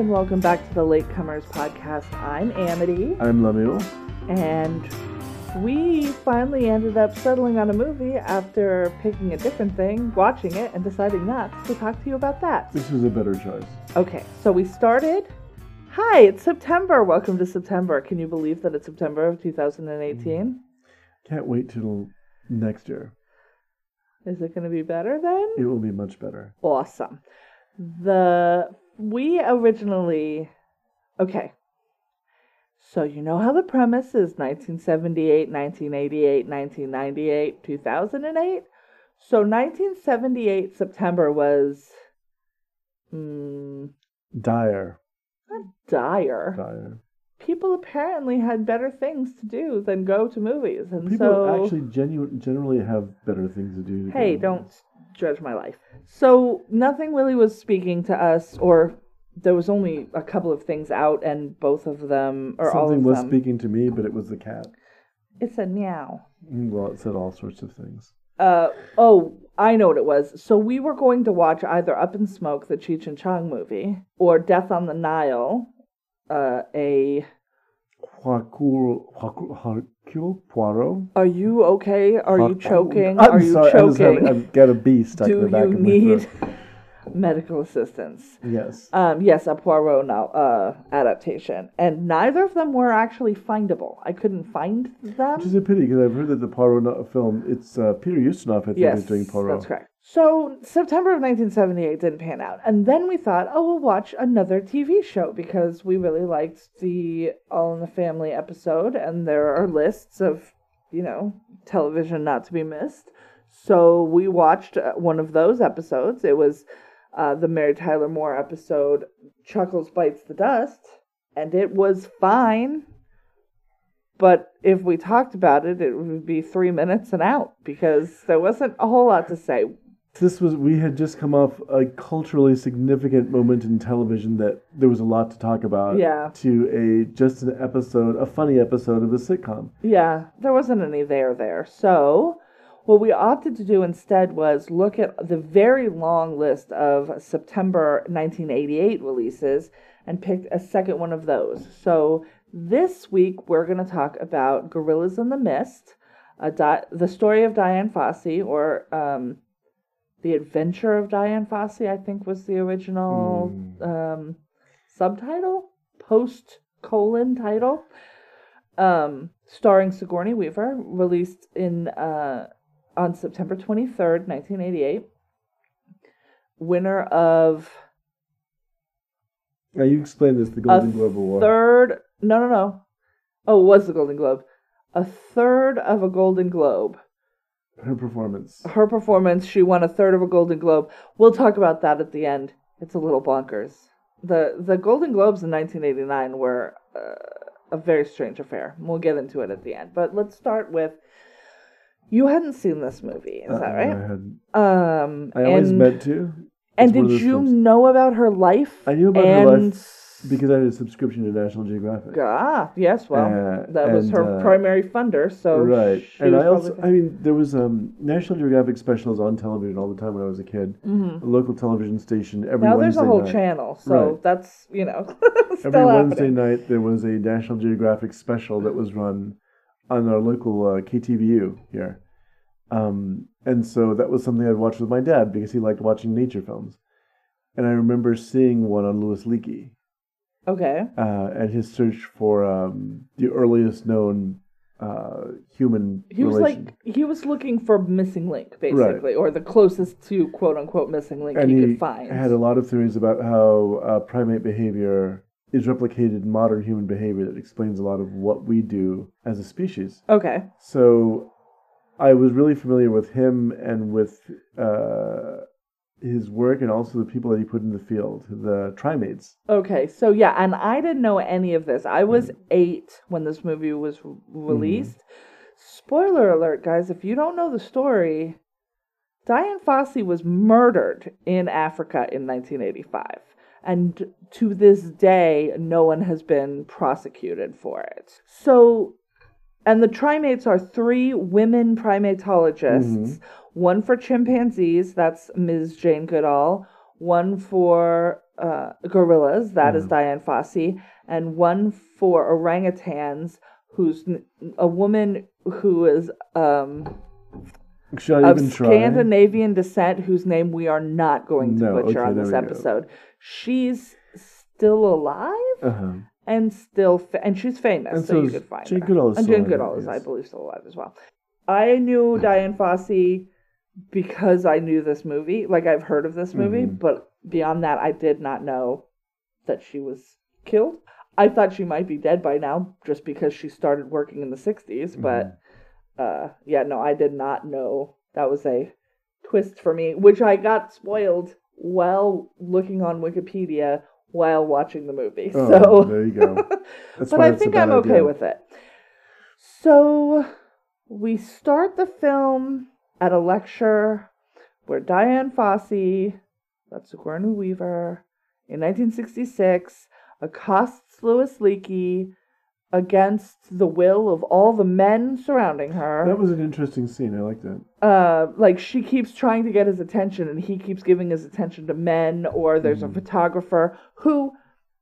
and welcome back to the Latecomers podcast. I'm Amity, I'm Lemuel. and we finally ended up settling on a movie after picking a different thing, watching it, and deciding not to talk to you about that. This was a better choice. Okay, so we started. Hi, it's September. Welcome to September. Can you believe that it's September of 2018? Mm. Can't wait till next year. Is it going to be better then? It will be much better. awesome. The we originally okay. So you know how the premise is 1978, 1988, 1998, 2008. So 1978 September was mm, Dire. not dire. Dire. People apparently had better things to do than go to movies, and People so actually genu- generally have better things to do. hey, don't judge my life. So nothing really was speaking to us, or there was only a couple of things out, and both of them, or all Something of was them, speaking to me, but it was the cat. it said meow. Mm, Well, it said all sorts of things. Uh oh, I know what it was. So we were going to watch either Up in Smoke, the Cheech and Chong movie, or Death on the Nile, uh, a. Hercule, Hercule, Hercule Poirot. Are you okay? Are you choking? I'm Are you sorry, I choking? having- I've got a bee stuck in Do the back you of my need throat. Medical assistance? Yes. Um, yes, a Poirot now uh, adaptation, and neither of them were actually findable. I couldn't find them. Which is a pity because I've heard that the Poirot no- film, it's uh, Peter Ustinov, I think, yes, is doing Poirot. that's correct. So September of 1978 didn't pan out, and then we thought, oh, we'll watch another TV show because we really liked the All in the Family episode, and there are lists of, you know, television not to be missed. So we watched uh, one of those episodes. It was uh, the Mary Tyler Moore episode, Chuckles Bites the Dust, and it was fine. But if we talked about it, it would be three minutes and out because there wasn't a whole lot to say. This was we had just come off a culturally significant moment in television that there was a lot to talk about. Yeah. To a just an episode, a funny episode of a sitcom. Yeah, there wasn't any there there. So, what we opted to do instead was look at the very long list of September 1988 releases and picked a second one of those. So, this week we're going to talk about Gorillas in the Mist, a di- the story of Dian Fossey, or um, The Adventure of Dian Fossey, I think was the original um, subtitle, post colon title um, starring Sigourney Weaver, released in uh, on September twenty third, nineteen eighty eight. Winner of Now you explained this, the Golden Globe Award. third. No, no, no. Oh, it was the Golden Globe. A third of a Golden Globe. Her performance. Her performance, she won a third of a Golden Globe. We'll talk about that at the end. It's a little bonkers. the The Golden Globes in nineteen eighty nine were uh, a very strange affair. We'll get into it at the end. But let's start with. You hadn't seen this movie, is that Uh, right? I, had, Um, I always and, meant to. And It's did you films. know about her life? I knew about her life because I had a subscription to National Geographic. Ah, yes. Well, Uh, that was and, her uh, primary funder. So right. And I also, I mean, there was um, National Geographic specials on television all the time when I was a kid. Mhm. A local television station every now there's a whole night. channel, so Right. that's you know Every happening. Wednesday night, there was a National Geographic special that was run on our local uh, KTVU here. Um, and so that was something I'd watch with my dad because he liked watching nature films. And I remember seeing one on Louis Leakey Okay. uh, and his search for um, the earliest known uh, human He was relation. like he was looking for missing link, basically, or the closest to quote unquote missing link and he, he could find. I had a lot of theories about how uh, primate behavior is replicated in modern human behavior that explains a lot of what we do as a species. okay. So I was really familiar with him and with uh, his work and also the people that he put in the field, the trimates. Okay, so yeah, and I didn't know any of this. I Mm. was eight when this movie was r- released. Spoiler alert, guys, if you don't know the story, Dian Fossey was murdered in Africa in 1985. And to this day, no one has been prosecuted for it. So, and the trimates are three women primatologists one for chimpanzees, that's Ms. Jane Goodall, one for uh, gorillas. That is Mhm. Dian Fossey, and one for orangutans, who's a woman who is um, Should I of even try? Scandinavian descent, whose name we are not going to No, butcher okay, on there this we go. episode. She's still alive Uh-huh. and still, fa- and she's famous, And so, so you is could find Jane her. Goodall is and still Jane alive, Goodall is, I yes. believe, still alive as well. I knew Dian Fossey because I knew this movie. Like I've heard of this movie, Mhm. but beyond that, I did not know that she was killed. I thought she might be dead by now, just because she started working in the '60s. But uh, yeah, no, I did not know that was a twist for me, which I got spoiled while looking on Wikipedia while watching the movie. Oh, so there you go. But I think I'm okay idea. with it. So we start the film at a lecture where Dian Fossey, that's Sigourney Weaver, in 1966 accosts Louis Leakey against the will of all the men surrounding her That was an interesting scene. I liked it. uh like she keeps trying to get his attention and he keeps giving his attention to men or there's Mhm. a photographer who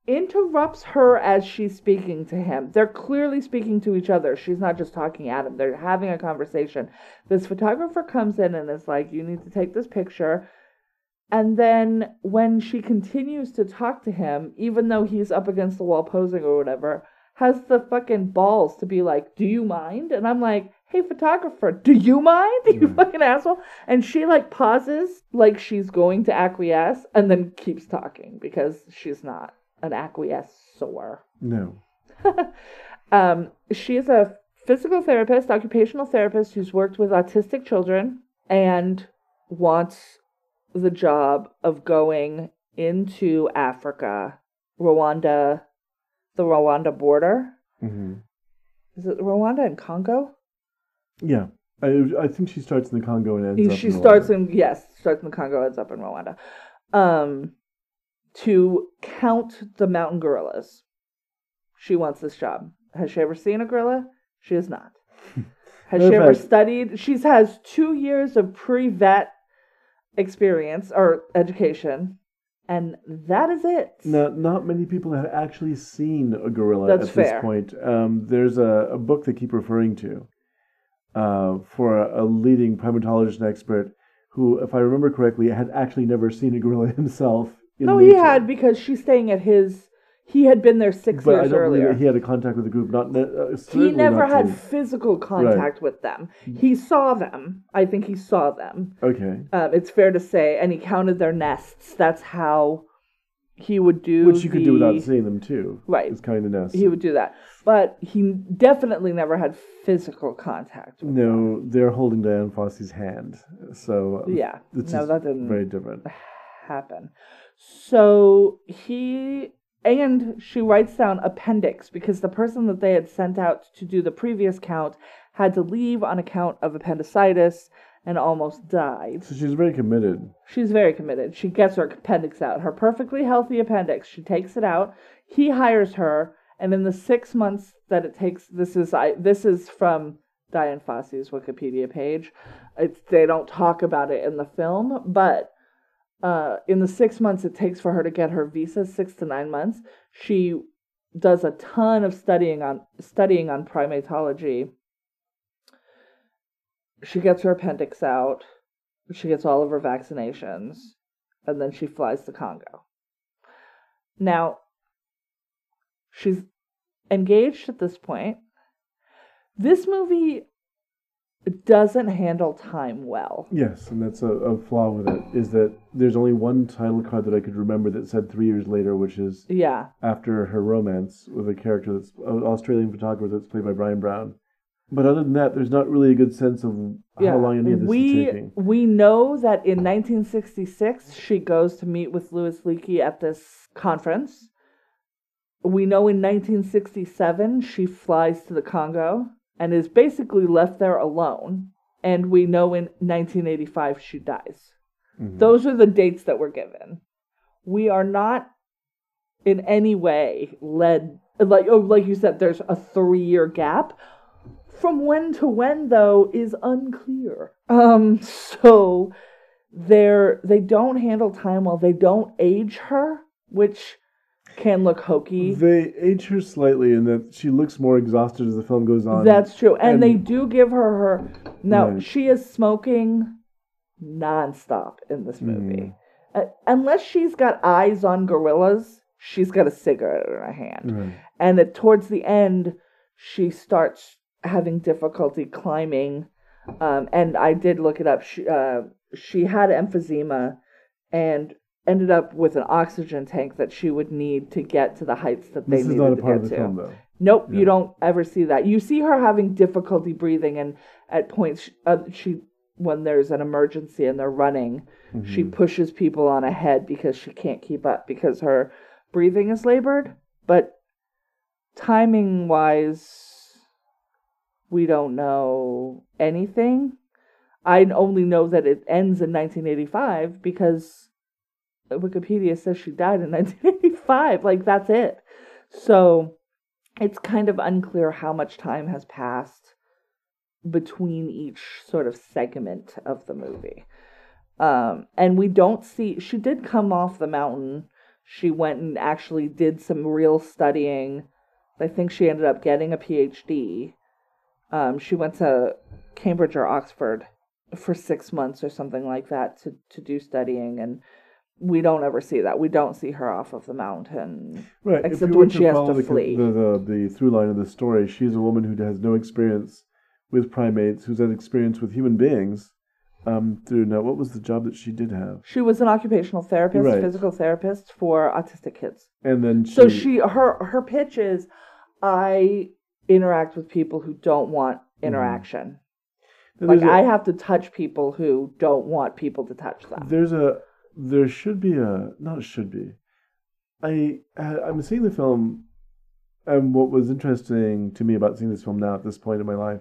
interrupts her as she's speaking to him they're clearly speaking to each other she's not just talking at him they're having a conversation this photographer comes in and is like you need to take this picture and then when she continues to talk to him even though he's up against the wall posing or whatever has the fucking balls to be like, "Do you mind?" And I'm like, "Hey, photographer, do you mind? You fucking asshole!" And she like pauses, like she's going to acquiesce, and then keeps talking because she's not an acquiescer. No. Um, she is a physical therapist, occupational therapist who's worked with autistic children and wants the job of going into Africa, Rwanda, the Rwanda border. hmm Is it Rwanda and Congo? Yeah. I, I think she starts in the Congo and ends up She starts in yes, starts in the Congo, ends up in Rwanda. Um, to count the mountain gorillas. She wants this job. Has she ever seen a gorilla? She has not. Has she ever studied? She has two years of pre-vet experience or education, and that is it. Now, not many people have actually seen a gorilla That's at fair. this point. Um, there's a, a book they keep referring to uh, for a, a leading primatologist and expert who, if I remember correctly, had actually never seen a gorilla himself. in no, he had because she's staying at his. He had been there six but years earlier. he had a contact with the group. Not uh, he never not had to- physical contact with them. He saw them. I think he saw them. Okay, Um, it's fair to say, and he counted their nests. That's how he would do. which you could do without seeing them too. Right. It's kind of nest. He would do that, but he definitely never had physical contact. With No, they're holding Dian Fossey's hand, so them. Yeah. it's no, that didn't very different. happen. So he and she writes down appendix because the person that they had sent out to do the previous count had to leave on account of appendicitis and almost died. So she's very committed. She's very committed. She gets her appendix out, her perfectly healthy appendix. She takes it out. He hires her, and in the six months that it takes, this is I this is from Dian Fossey's Wikipedia page. It's, they don't talk about it in the film, but uh, in the six months it takes for her to get her visa, six to nine months, she does a ton of studying on studying on primatology. She gets her appendix out. She gets all of her vaccinations, and then she flies to Congo. Now, she's engaged at this point. This movie doesn't handle time well. Yes, and that's a, a flaw with it. Is that there's only one title card that I could remember that said three years later, which is Yeah, after her romance with a character that's an Australian photographer that's played by Bryan Brown. But other than that, there's not really a good sense of yeah. how long any of this we is taking. we know that in 1966 she goes to meet with Louis Leakey at this conference. We know in 1967 she flies to the Congo and is basically left there alone. And we know in 1985 she dies. Mhm. Those are the dates that were given. We are not in any way led like oh like you said there's a 3 year gap. From when to when though is unclear. Um so they're they don't handle time well. They don't age her which can look hokey. They age her slightly in that she looks more exhausted as the film goes on. That's true. And, and- they do give her her. Now, Right. she is smoking nonstop in this movie. Mm. Uh, unless she's got eyes on gorillas, she's got a cigarette in her hand. Right. And at, towards the end, she starts having difficulty climbing. Um, and I did look it up. She, uh, she had emphysema and ended up with an oxygen tank that she would need to get to the heights that they This is needed to get to. film. Nope, Yeah. you don't ever see that. You see her having difficulty breathing, and at points, uh, she when there's an emergency and they're running, she Mm-hmm. pushes people on ahead because she can't keep up because her breathing is labored. But timing wise, we don't know anything. I only know that it ends in 1985 because Wikipedia says she died in 1985. Like, that's it. So it's kind of unclear how much time has passed between each sort of segment of the movie. Um, and we don't see, she did come off the mountain. She went and actually did some real studying. I think she ended up getting a PhD. Um, she went to Cambridge or Oxford for six months or something like that to, to do studying. And we don't ever see that. We don't see her off of the mountain. Right. Except when she has to the, flee. The, the, the through line of the story, she's a woman who has no experience with primates, who's had experience with human beings. Um, through now, what was the job that she did have? She was an occupational therapist, Right. physical therapist for autistic kids. And then she, So she her her pitch is I interact with people who don't want interaction. then Like a- I have to touch people who don't want people to touch them. There's a there should be a not should be. I I'm seeing the film, and what was interesting to me about seeing this film now at this point in my life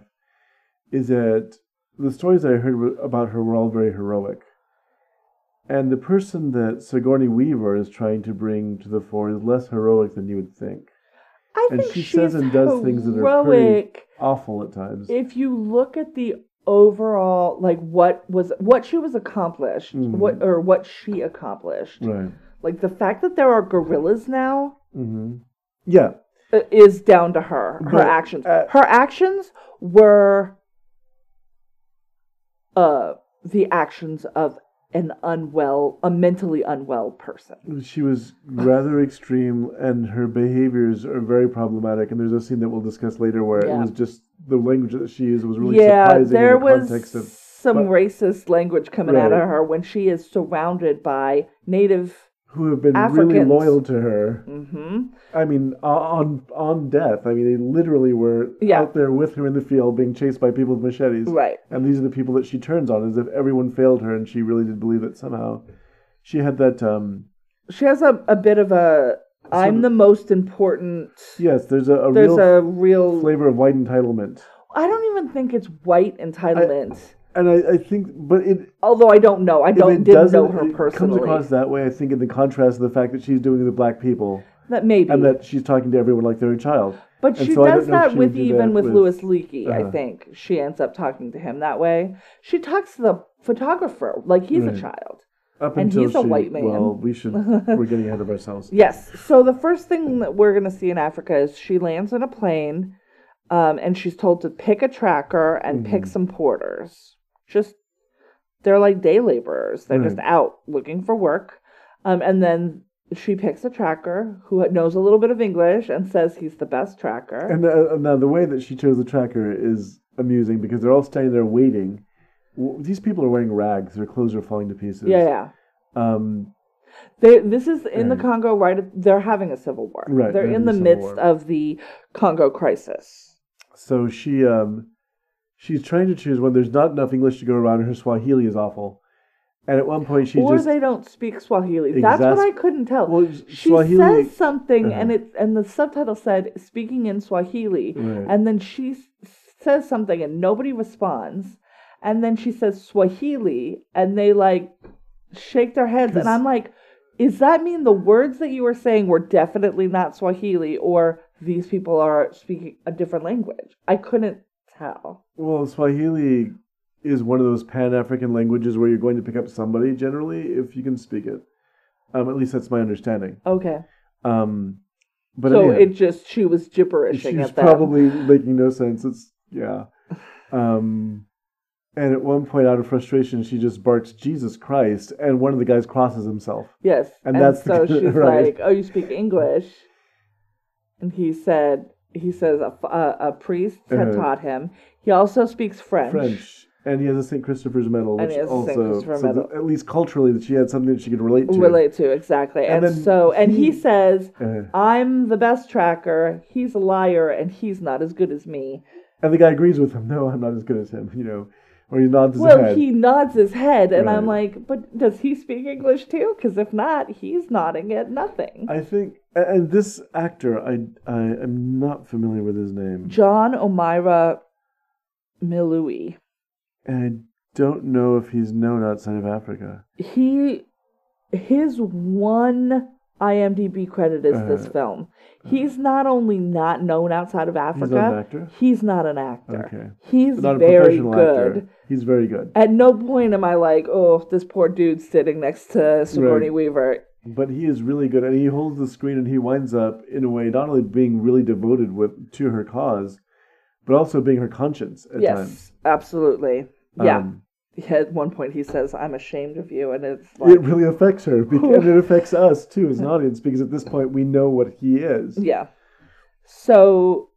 is that the stories I heard about her were all very heroic, and the person that Sigourney Weaver is trying to bring to the fore is less heroic than you would think. I and think she says and does things that are pretty- heroic. Awful at times. If you look at the overall like what was what she was accomplished, Mhm. what or what she accomplished. right. Like the fact that there are gorillas now hmm Yeah. is down to her her But, actions uh, her actions were uh the actions of an unwell a mentally unwell person She was rather extreme, and her behaviors are very problematic. And there's a scene that we'll discuss later where Yeah. it was just the language that she used was really yeah surprising there in the was context of. some but- racist language coming out of her when she is surrounded by native Who have been really loyal to her. hmm I mean, on on death. I mean, they literally were Yeah. out there with her in the field, being chased by people with machetes. right And these are the people that she turns on, as if everyone failed her, and she really did believe that somehow she had that. um she has a, a bit of a i'm the most important Yes, there's a, a there's real a real flavor of white entitlement, i don't even think it's white entitlement and I, I think, but it although i don't know i don't didn't know her it personally comes across that way. I think in the contrast of the fact that she's doing it with black people that maybe and that she's talking to everyone like they're a child. But And she so does that with even that with, with- Louis Leakey, I Uh-huh. think. She ends up talking to him that way. She talks to the photographer like he's Right. a child. Up And until he's a she- white man. Well, we should. we're getting ahead of ourselves. Yes. So the first thing that we're gonna see in Africa is she lands in a plane, um, and she's told to pick a tracker and pick Mm-hmm. some porters. Just they're like day laborers. They're just out looking for work. Um, and then she picks a tracker who knows a little bit of English and says he's the best tracker. And uh, now the way that she chose the tracker is amusing because they're all standing there waiting. These people are wearing rags; their clothes are falling to pieces. yeah, yeah. Um, They, this is in the Congo, right? They're having a civil war. Right, They're they're in the having a civil midst war. of the Congo crisis. so she um, she's trying to choose one. There's not enough English to go around, and her Swahili is awful. And at one point, she or just they don't speak Swahili. That's what I couldn't tell. Well, she Swahili- says something, Uh-huh. and it and the subtitle said "speaking in Swahili," Right. and then she s- says something, and nobody responds, and then she says Swahili, and they like shake their heads, and I'm like, is that mean the words that you were saying were definitely not Swahili, or these people are speaking a different language?" I couldn't tell. Well, Swahili is one of those Pan African languages where you're going to pick up somebody generally if you can speak it. Um, at least that's my understanding. Okay. Um, but so anyhow, it just she was gibberishing she's probably making no sense. It's yeah. Um, and at one point, out of frustration, she just barks "Jesus Christ," and one of the guys crosses himself. Yes. And that's the- so she's right. like, "Oh, you speak English?" And he said, "He says a, a, a priest had Uh-huh. taught him. He also speaks French." French, and he has a St. Christopher's medal, And which he has a St. also, medal. that at least culturally, that she had something that she could relate to. Relate to exactly, and, And then so and he, he- says, Uh, "I'm the best tracker. He's a liar, and he's not as good as me." and the guy agrees with him. No, I'm not as good as him. You know, or he nods his Well, head. he nods his head, and I'm like, "But does he speak English too? Because if not, he's nodding at nothing." I think, and this actor, I, I am not familiar with his name, John Omirah Miluwi. and I don't know if he's known outside of Africa. he his one IMDb credit is this Uh, film. He's not only not known outside of He's Africa, actor. he's not an actor. Okay. He's very professional good. actor. He's very good. At no point am I like, oh, this poor dude sitting next to Sigourney Right. Weaver. But he is really good, and he holds the screen, and he winds up in a way not only being really devoted with to her cause, but also being her conscience at yes, times. absolutely. Yeah. Um, At one point, he says, "I'm ashamed of you," and it's like, it really affects her, because, and it affects us too as an audience, because at this point we know what he is. Yeah. So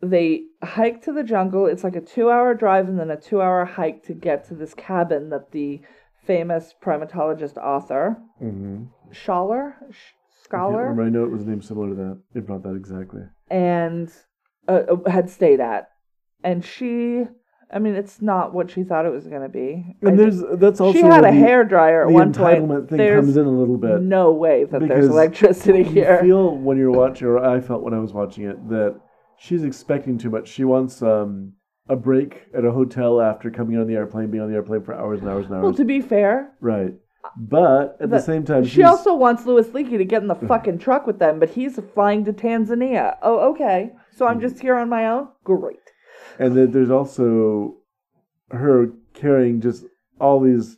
they hike to the jungle. It's like a two hour drive and then a two hour hike to get to this cabin that the famous primatologist author, Mm-hmm. Schaller, Sch- I, Scholar, remember. I know it was a name similar to that, if not that exactly. and uh, had stayed at. And she, I mean, it's not what she thought it was going to be. I And there's that's also she had a hair dryer at one point. the entitlement thing There's comes in a little bit. no way that there's electricity you here. feel when you're watching, or I felt when I was watching it, that she's expecting too much. She wants um, a break at a hotel after coming on the airplane, being on the airplane for hours and hours and hours. well, to be fair, right. But at the But same time, She also wants Louis Leakey to get in the fucking truck with them, but he's flying to Tanzania. Oh, okay. So Hmm. I'm just here on my own? Great. And then there's also her carrying just all these,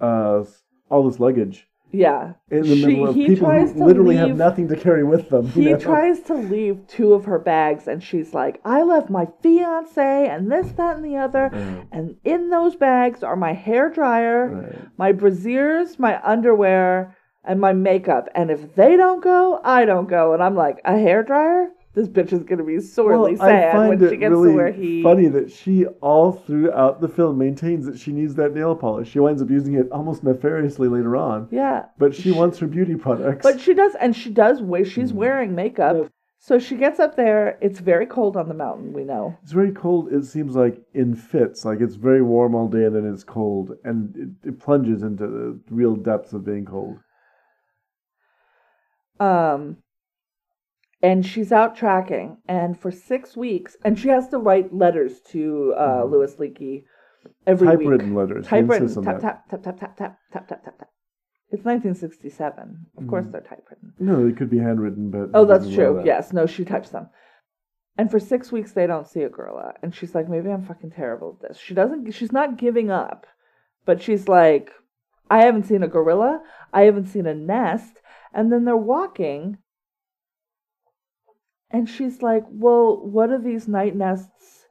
uh, all this luggage Yeah. in the She- middle of people who literally have nothing to carry with them. you He know? tries to leave two of her bags, and she's like, I left my fiance and this, that, and the other. Right. And in those bags are my hair dryer, Right. my brassieres, my underwear, and my makeup. And if they don't go, I don't go. And I'm like, a hair dryer? This bitch is going to be sorely Well, sad when she gets really to where he. funny that she all throughout the film maintains that she needs that nail polish. She winds up using it almost nefariously later on, Yeah. but she wants her beauty products. But she does, and she does. Wear, she's Hmm. wearing makeup, so she gets up there. It's very cold on the mountain. We know. it's very cold. It seems like in fits, like it's very warm all day and then it's cold, and it, it plunges into the real depths of being cold. Um, and she's out tracking, and for six weeks, and she has to write letters to uh, Mhm. Louis Leakey every week. Typewritten letters. he Typewritten. Tap, tap, tap, tap, tap, tap, tap, tap, tap, tap. It's 1967. Of course, Mhm. they're typewritten. No, it could be handwritten, but Oh, that's true. that. Yes. No, she types them. And for six weeks, they don't see a gorilla. And she's like, maybe I'm fucking terrible at this. She doesn't, she's not giving up, but she's like, I haven't seen a gorilla. I haven't seen a nest. And then they're walking. And she's like, well, what are these night nests?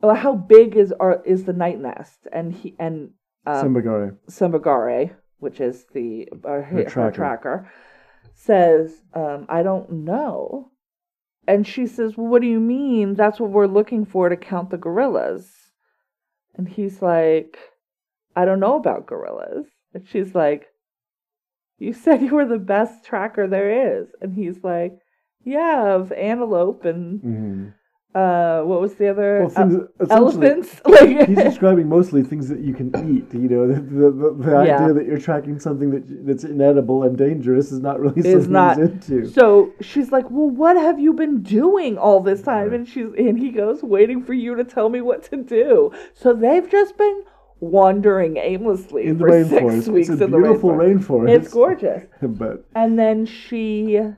Well, how big is are, is the night nest? And he and um, Sembagare. Sembagare, which is the uh, her, her tracker. tracker. says, um, "I don't know," and she says, well, "What do you mean? That's what we're looking for to count the gorillas." And he's like, "I don't know about gorillas," and she's like, "You said you were the best tracker there is," and he's like, "Yeah, of antelope and hmm uh, what was the other Well, uh, elephants?" Like He's describing mostly things that you can eat. You know, the, the, the, the Yeah. idea that you're tracking something that that's inedible and dangerous is not really Is something not- he's into. So she's like, "Well, what have you been doing all this time?" Right. And she's and he goes, "Waiting for you to tell me what to do." So they've just been wandering aimlessly in the for rainforest, six weeks it's a in the beautiful rainforest. rainforest. It's gorgeous. but And then she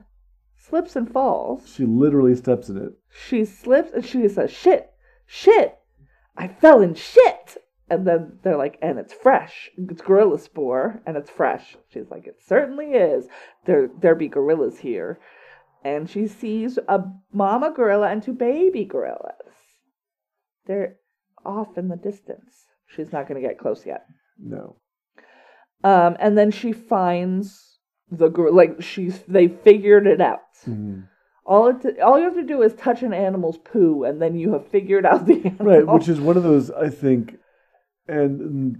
slips and falls. she literally steps in it. She slips and she says, "Shit, shit, I fell in shit." And then they're like, and it's fresh. It's gorilla spoor and it's fresh. She's like, it certainly is. There there be gorillas here. And she sees a mama gorilla and two baby gorillas. They're off in the distance. She's not going to get close yet. No. Um, and then she finds the girl like she's they figured it out. Mhm. All it all you have to do is touch an animal's poo, and then you have figured out the animal. Right, which is one of those I think, and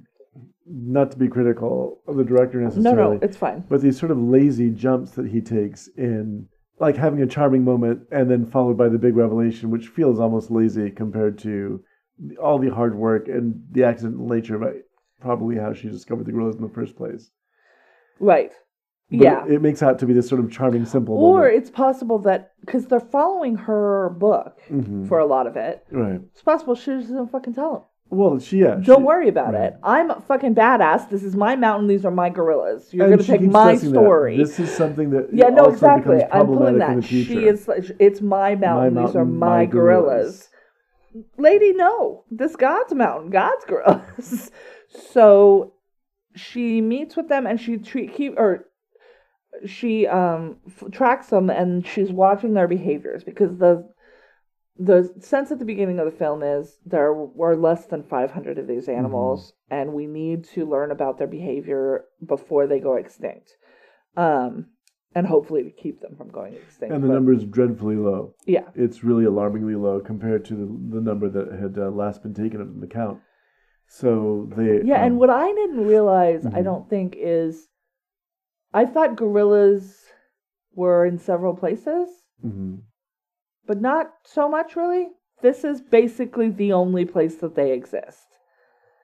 not to be critical of the director necessarily. no, no, it's fine. but these sort of lazy jumps that he takes in, like having a charming moment and then followed by the big revelation, which feels almost lazy compared to all the hard work and the accidental nature of it, probably how she discovered the gorillas in the first place. Right. But yeah. it, makes out to be this sort of charming, simple. or moment. it's possible that because they're following her book Mhm. for a lot of it, right. it's possible she just doesn't fucking tell them. Well, she yeah. Don't she- worry about right. it. I'm a fucking badass. This is my mountain. These are my gorillas. You're gonna take my stressing that. story. This is something that yeah, no, exactly. I'm pulling that. She is. It's my mountain. These are mountain, my, my gorillas. Lady, no. This God's mountain. God's gorillas. so she meets with them and she treat keep or she um f- tracks them and she's watching their behaviors because the the sense at the beginning of the film is there were less than 500 of these animals and we need to learn about their behavior before they go extinct um and hopefully to keep them from going extinct and the but- number is dreadfully low. yeah It's really alarmingly low compared to the, the number that had uh, last been taken of the count. So they Yeah, and um, what I didn't realize, I Mhm. don't think, is I thought gorillas were in several places, mhm. but not so much really. This is basically the only place that they exist.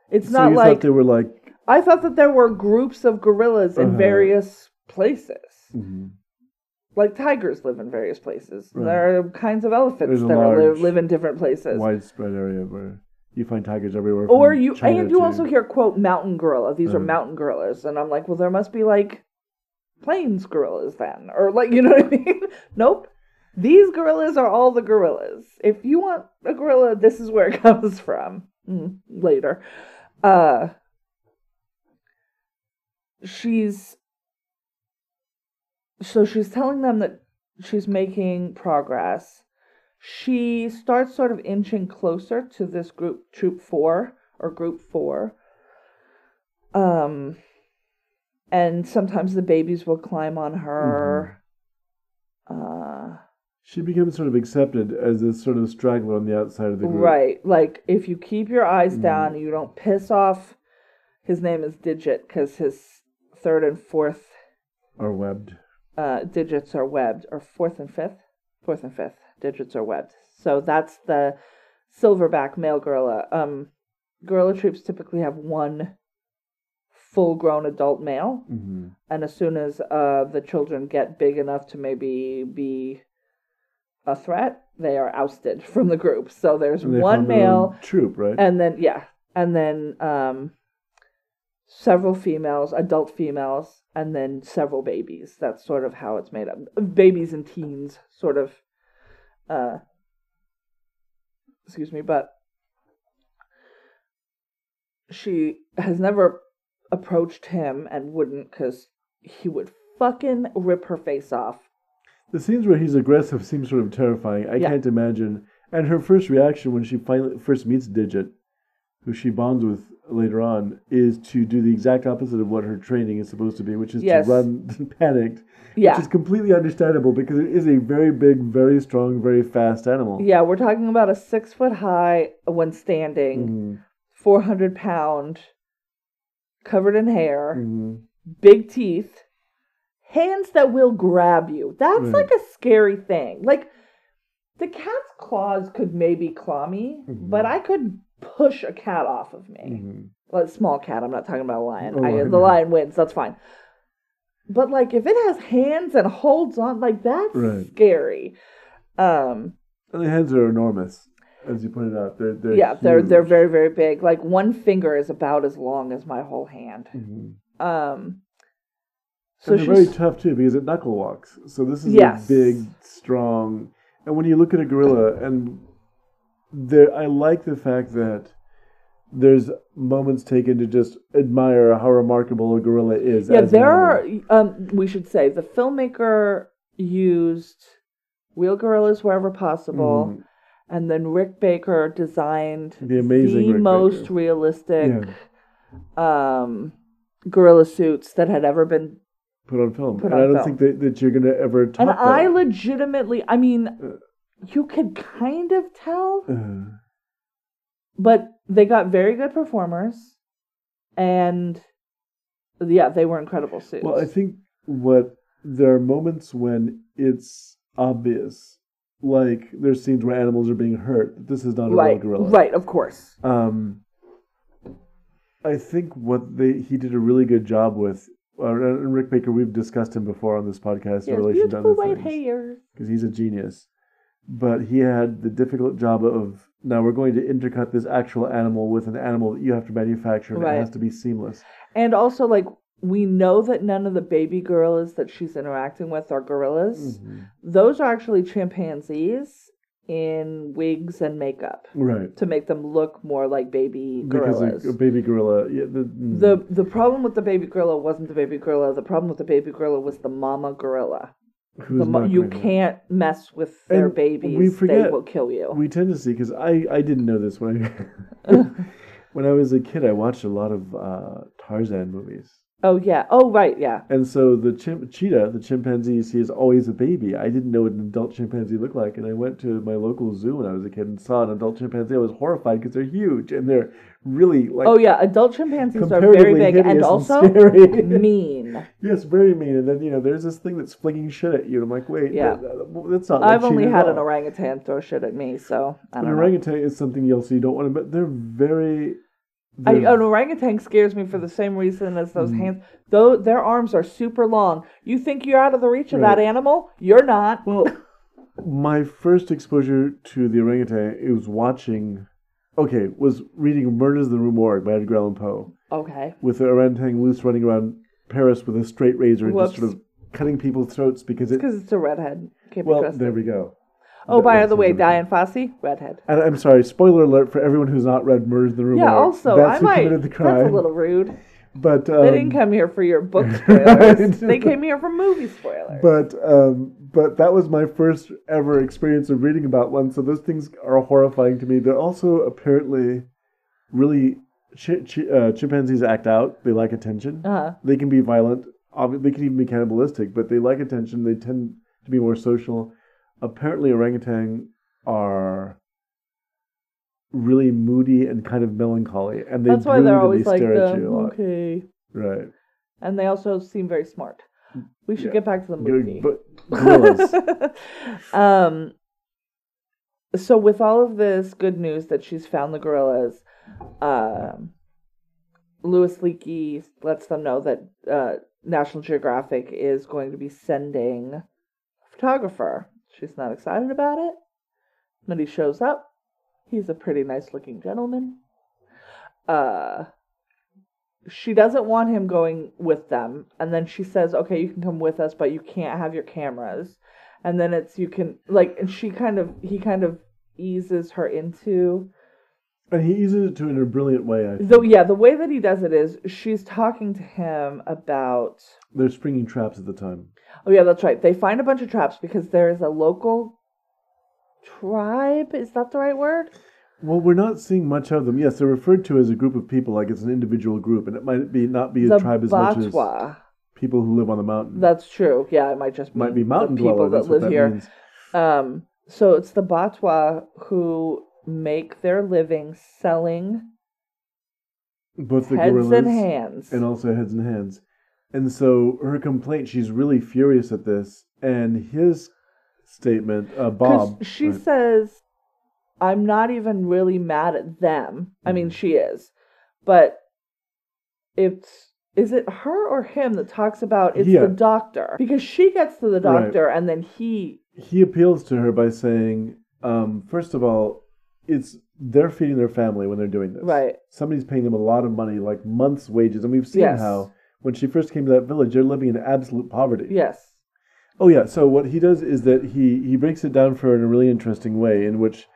It's So not like they were like I thought that there were groups of gorillas in Uh-huh. various places. mhm. Like tigers live in various places. Right. There are kinds of elephants that are, live, live in different places. widespread area where you find tigers everywhere. or you China and you to- also hear quote mountain gorilla these are Uh. mountain gorillas and i'm like well there must be like plains gorillas then? Or like you know what i mean? Nope. These gorillas are all the gorillas. If you want a gorilla this is where it comes from. Mm, later. Uh she's so she's telling them that she's making progress. She starts sort of inching closer to this group troop 4 or group 4 um and sometimes the babies will climb on her uh she becomes sort of accepted as this sort of straggler on the outside of the group. right like if you keep your eyes Mhm. down you don't piss off his name is digit because his third and fourth are webbed. uh, digits are webbed, or fourth and fifth, fourth and fifth digits are webbed. So that's the silverback male gorilla. Um, gorilla troops typically have one full-grown adult male, hmm and as soon as uh, the children get big enough to maybe be a threat, they are ousted from the group. So there's one form their own male, troop, right? and then yeah, and then um, several females, adult females, and then several babies. That's sort of how it's made up. Babies and teens, sort of. Uh, excuse me, but she has never approached him and wouldn't because he would fucking rip her face off. The scenes where he's aggressive seem sort of terrifying. I Yeah. can't imagine. And her first reaction when she finally first meets Digit, who she bonds with later on, is to do the exact opposite of what her training is supposed to be, which is Yes. to run panicked, Yeah. which is completely understandable because it is a very big, very strong, very fast animal. Yeah, we're talking about a six foot high when standing. Mhm, 400 pound, covered in hair, mhm. big teeth, hands that will grab you. That's Right. like a scary thing. Like, the cat's claws could maybe claw me, Mhm. but I could push a cat off of me. Mhm. Well, a small cat, I'm not talking about a lion. A I, the lion wins, that's fine. But, like, if it has hands and holds on, like, that's Right. scary. Um, And the hands are enormous, as you pointed out. They're, they're yeah, they're they're very very big. Like one finger is about as long as my whole hand. Mhm. Um, so and they're very tough too because it knuckle walks. So this is Yes. a big, strong. And when you look at a gorilla, and there, I like the fact that there's moments taken to just admire how remarkable a gorilla is. Yeah, there are. Um, we should say the filmmaker used real gorillas wherever possible, Mhm. And then Rick Baker designed The amazing the Rick most Baker. realistic um, gorilla suits that had ever been. put on film. Put and on I don't film. think that, that you're gonna ever top And that. I legitimately, I mean, Uh. you could kind of tell, Uh, but they got very good performers, and yeah, they were incredible suits. well, I think what there are moments when it's obvious, like there's scenes where animals are being hurt. This is not a real gorilla. right, of course. Um, I think what they he did a really good job with. Uh, and Rick Baker, we've discussed him before on this podcast in relation to other white hair. because he's a genius. But he had the difficult job of now we're going to intercut this actual animal with an animal that you have to manufacture, and Right. it has to be seamless. And also, like, we know that none of the baby gorillas that she's interacting with are gorillas. Mm-hmm. Those are actually chimpanzees in wigs and makeup Right. to make them look more like baby gorillas. a, a baby gorilla, yeah, the, mm. the the problem with the baby gorilla wasn't the baby gorilla. The problem with the baby gorilla was the mama gorilla. Mo- you can't mess with their And babies. we they will kill you. We tend to see because I I didn't know this when I when I was a kid. I watched a lot of uh, Tarzan movies. Oh yeah. Oh right. Yeah. And so the chimp, Cheeta, the chimpanzee you see is always a baby. I didn't know what an adult chimpanzee looked like, and I went to my local zoo when I was a kid and saw an adult chimpanzee. I was horrified because they're huge and they're really like oh yeah. Adult chimpanzees are very big and also scary. mean. yes, very mean. And then you know, there's this thing that's flinging shit at you. And I'm like, wait, Yeah. that- that- that's not. I've only had an orangutan throw shit at me, so I An don't know. An orangutan is something else you don't want to. But they're very. I, an orangutan scares me for the same reason as Mm. those hands. Though their arms are super long. You think you're out of the reach of Right. that animal? You're not. Well, my first exposure to the orangutan it was watching. Okay, was reading *Murders in the Rue Morgue* by Edgar Allan Poe, Okay. with the orangutan loose running around Paris with a straight razor and just sort of cutting people's throats because it. Because it's a redhead. Can't Well, there we go. Oh, by the way. Dian Fossey, redhead. And I'm sorry, spoiler alert for everyone who's not read *Murders in the Rue Yeah. Also, that's I who might. committed the crime. That's a little rude. But um, They didn't come here for your book spoilers. they came here for movie spoilers. But um, but that was my first ever experience of reading about one. So those things are horrifying to me. They're also apparently really chi- chi- uh, chimpanzees act out. They like attention. uh-huh. They can be violent. Obvi- They can even be cannibalistic, but they like attention. They tend to be more social. Apparently, orangutan are really moody and kind of melancholy, and they That's why they're always they like stare at the you okay, Right. and they also seem very smart. We should Yeah. get back to the movie. But gorillas. um, so with all of this good news that she's found the gorillas, um, Louis Leakey lets them know that uh, National Geographic is going to be sending a photographer. She's not excited about it. Then he shows up. He's a pretty nice looking gentleman. Uh, she doesn't want him going with them and then she says okay you can come with us but you can't have your cameras and then it's you can like and she kind of he kind of eases her into And he eases it to in a brilliant way. I think. the yeah the way that he does it is she's talking to him about They're springing traps at the time. Oh yeah that's right they find a bunch of traps because there is a local tribe is that the right word Well, we're not seeing much of them. Yes, they're referred to as a group of people, like it's an individual group, and it might be not be a the tribe as much as people who live on the mountain. that's true yeah it might just might be mountain people dweller. that That's live that here. Um, so it's the Batwa who make their living selling Both the heads gorillas and hands. and also heads and hands. And so her complaint, she's really furious at this, and his statement, uh, Bob. she right, says, "I'm not even really mad at them. I mean, she is, but it's." Is it her or him that talks about it's Yeah. the doctor? Because she gets to the Right. doctor and then he he appeals to her by saying, um, first of all, it's they're feeding their family when they're doing this. Right. Somebody's paying them a lot of money, like months' wages, and we've seen Yes. how when she first came to that village, they're living in absolute poverty. Yes. Oh yeah. So what he does is that he he breaks it down for her in a really interesting way, in which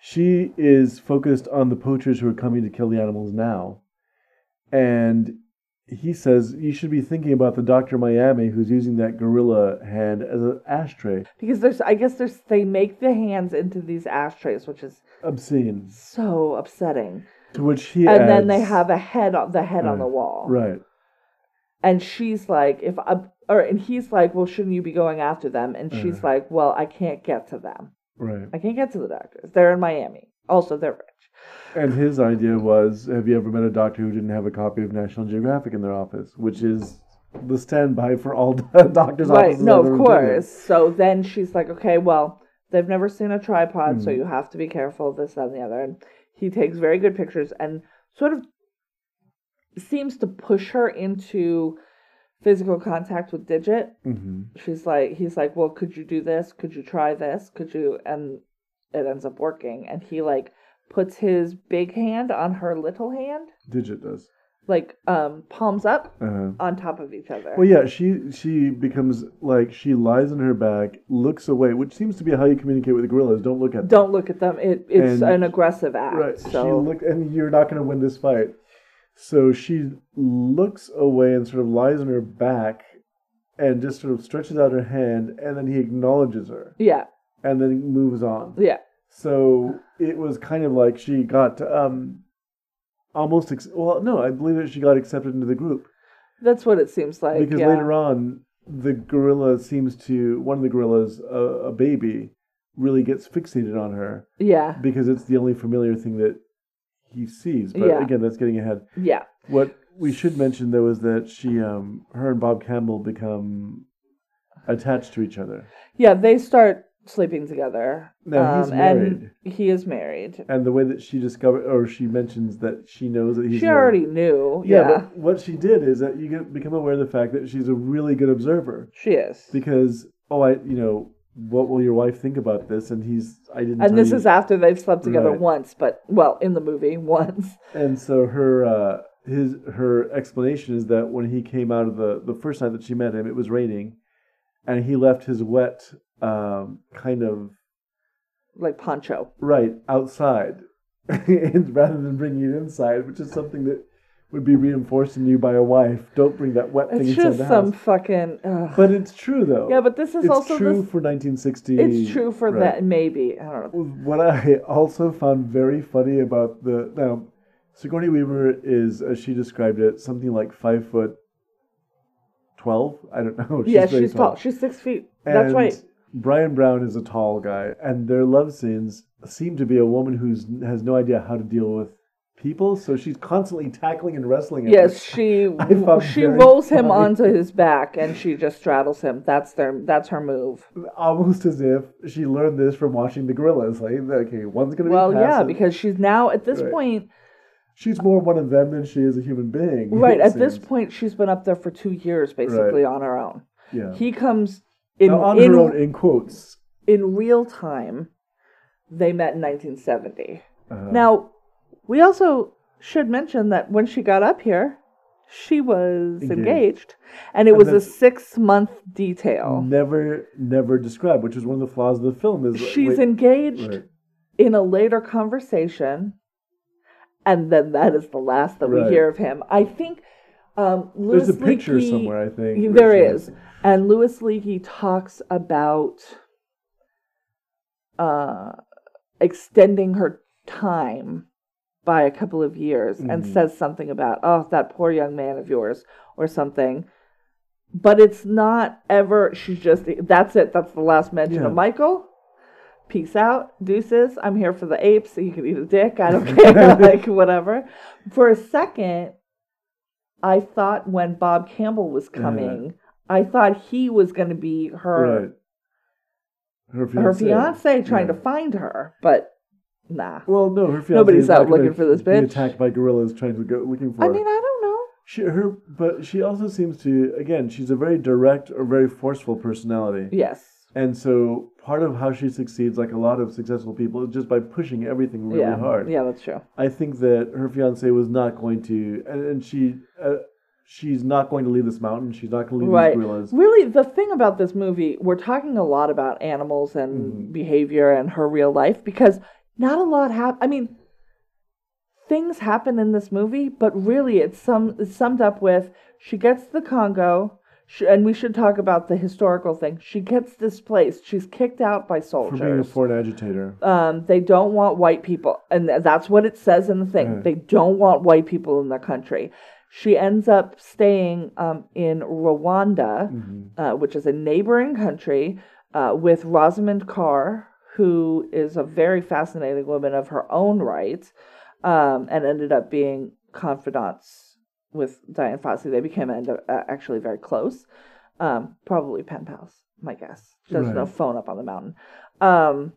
she is focused on the poachers who are coming to kill the animals now. And he says you should be thinking about the Dr. Miami who's using that gorilla hand as an ashtray. Because there's, I guess there's, they make the hands into these ashtrays, which is Obscene. so upsetting. To which he And then they have a head on the head on the wall. Right. And she's like, if I, or and he's like, well, shouldn't you be going after them? And she's Uh. like, well, I can't get to them. Right. I can't get to the doctors. They're in Miami. Also, they're rich. And his idea was have you ever met a doctor who didn't have a copy of National Geographic in their office? Which is the standby for all doctors' Right. offices. No, of ever been in. course. So then she's like, okay, well, they've never seen a tripod, so Mhm. you have to be careful, this, that, and the other. And he takes very good pictures and sort of seems to push her into physical contact with Digit. Mhm. She's like, he's like, well, could you do this? Could you try this? Could you? And it ends up working. And he like puts his big hand on her little hand, Digit does. like um palms up Uh-huh. on top of each other. Well, yeah, she she becomes like she lies on her back, looks away, which seems to be how you communicate with the gorillas. Don't look at them. Don't look at them. It it's And- an aggressive act. Right. She So look, and you're not going to win this fight. So she looks away and sort of lies on her back, and just sort of stretches out her hand, and then he acknowledges her, yeah, and then moves on. yeah, So it was kind of like she got um almost ex- well, no, I believe that she got accepted into the group that's what it seems like. because yeah. later on the gorilla seems to one of the gorillas, a, a baby, really gets fixated on her yeah, because it's the only familiar thing that he sees. But Yeah. again, that's getting ahead. yeah, What we should mention though is that she, um, her and Bob Campbell become attached to each other, yeah. They start sleeping together. Now, he's um, married. and he is married. and the way that she discovered, or she mentions that she knows that he's she married. already knew. Yeah, Yeah, but what she did is that you get, become aware of the fact that she's a really good observer she is. because oh, I you know what will your wife think about this? And he's I didn't. And this you. is after they've slept together Right. once, but well, in the movie once. And so her uh, his her explanation is that when he came out of the the first night that she met him, it was raining, and he left his wet um, kind of Like poncho. right outside, and rather than bringing it inside, which is something that would be reinforced in you by a wife. Don't bring that wet thing It's inside just some fucking. ugh. But it's true though. yeah, but this is it's also true this, for 1960. It's true for right. that. Maybe I don't know. What I also found very funny about the now, Sigourney Weaver is, as she described it, something like five foot twelve. I don't know. yeah, very she's tall. She's six feet. That's right. Bryan Brown is a tall guy, and their love scenes seem to be a woman who's has no idea how to deal with people, so she's constantly tackling and wrestling. him, Yes, she she rolls him funny. onto his back and she just straddles him. That's their that's her move. almost as if she learned this from watching the gorillas. Like, okay, one's gonna Well, be well, yeah, because she's now at this Right. point, she's more one of them than she is a human being. right at this point, she's been up there for two years basically on her own. yeah. He comes in now, on in, her own, in quotes. in real time. They met in 1970. Uh, Now, we also should mention that when she got up here, she was Engaged. engaged, and it And was a six month detail. never, never described, which is one of the flaws of the film. Is She's wait, engaged right. in a later conversation, and then that is the last that we hear of him. I think um, Louis There's a picture Leakey- somewhere, I think. There is, and Louis Leakey talks about uh, extending her time by a couple of years, and Mhm. says something about oh that poor young man of yours or something. But it's not ever. She's just that's it. That's the last mention Yeah. of Michael. Peace out, deuces. I'm here for the apes. You can eat a dick. I don't care. like whatever. For a second, I thought when Bob Campbell was coming, I thought he was going to be her Right. Her fiance. her fiance trying Yeah. to find her, but nah. Well, no, her fiance. Nobody's out looking for this be bitch. Attacked by gorillas trying to go looking for. I her. mean, I don't know. She, her, but she also seems to. Again, she's a very direct or very forceful personality. Yes. And so part of how she succeeds, like a lot of successful people, is just by pushing everything really yeah. hard. Yeah, that's true. I think that her fiance was not going to, and, and she, uh, she's not going to leave this mountain. She's not going to leave Right. these gorillas. Really, the thing about this movie, we're talking a lot about animals and Mhm. behavior and her real life because not a lot happen. I mean, things happen in this movie, but really it's sum it's summed up with she gets the Congo, sh and we should talk about the historical thing. She gets displaced. She's kicked out by soldiers. For being a foreign agitator. Um, they don't want white people, and th- that's what it says in the thing. Right. They don't want white people in their country. She ends up staying um, in Rwanda, Mm-hmm. uh, which is a neighboring country, uh, with Rosamund Carr, who is a very fascinating woman of her own right, um, and ended up being confidants with Dian Fossey. They became end up, uh, actually very close, um, probably pen pals, my guess. There's has no phone up on the mountain. Um,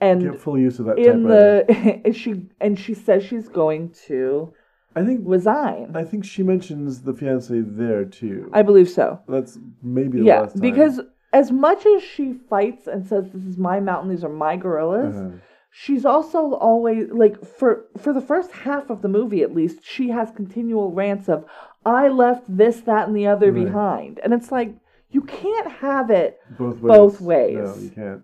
and Get full use of that in the and she and she says she's going to I think resign. I think she mentions the fiance there too. I believe so. That's maybe the Yeah, last time. because as much as she fights and says this is my mountain, these are my gorillas, Uh-huh. she's also always like for for the first half of the movie at least, she has continual rants of I left this, that, and the other Right. behind, and it's like you can't have it. both ways. both ways. No, you can't.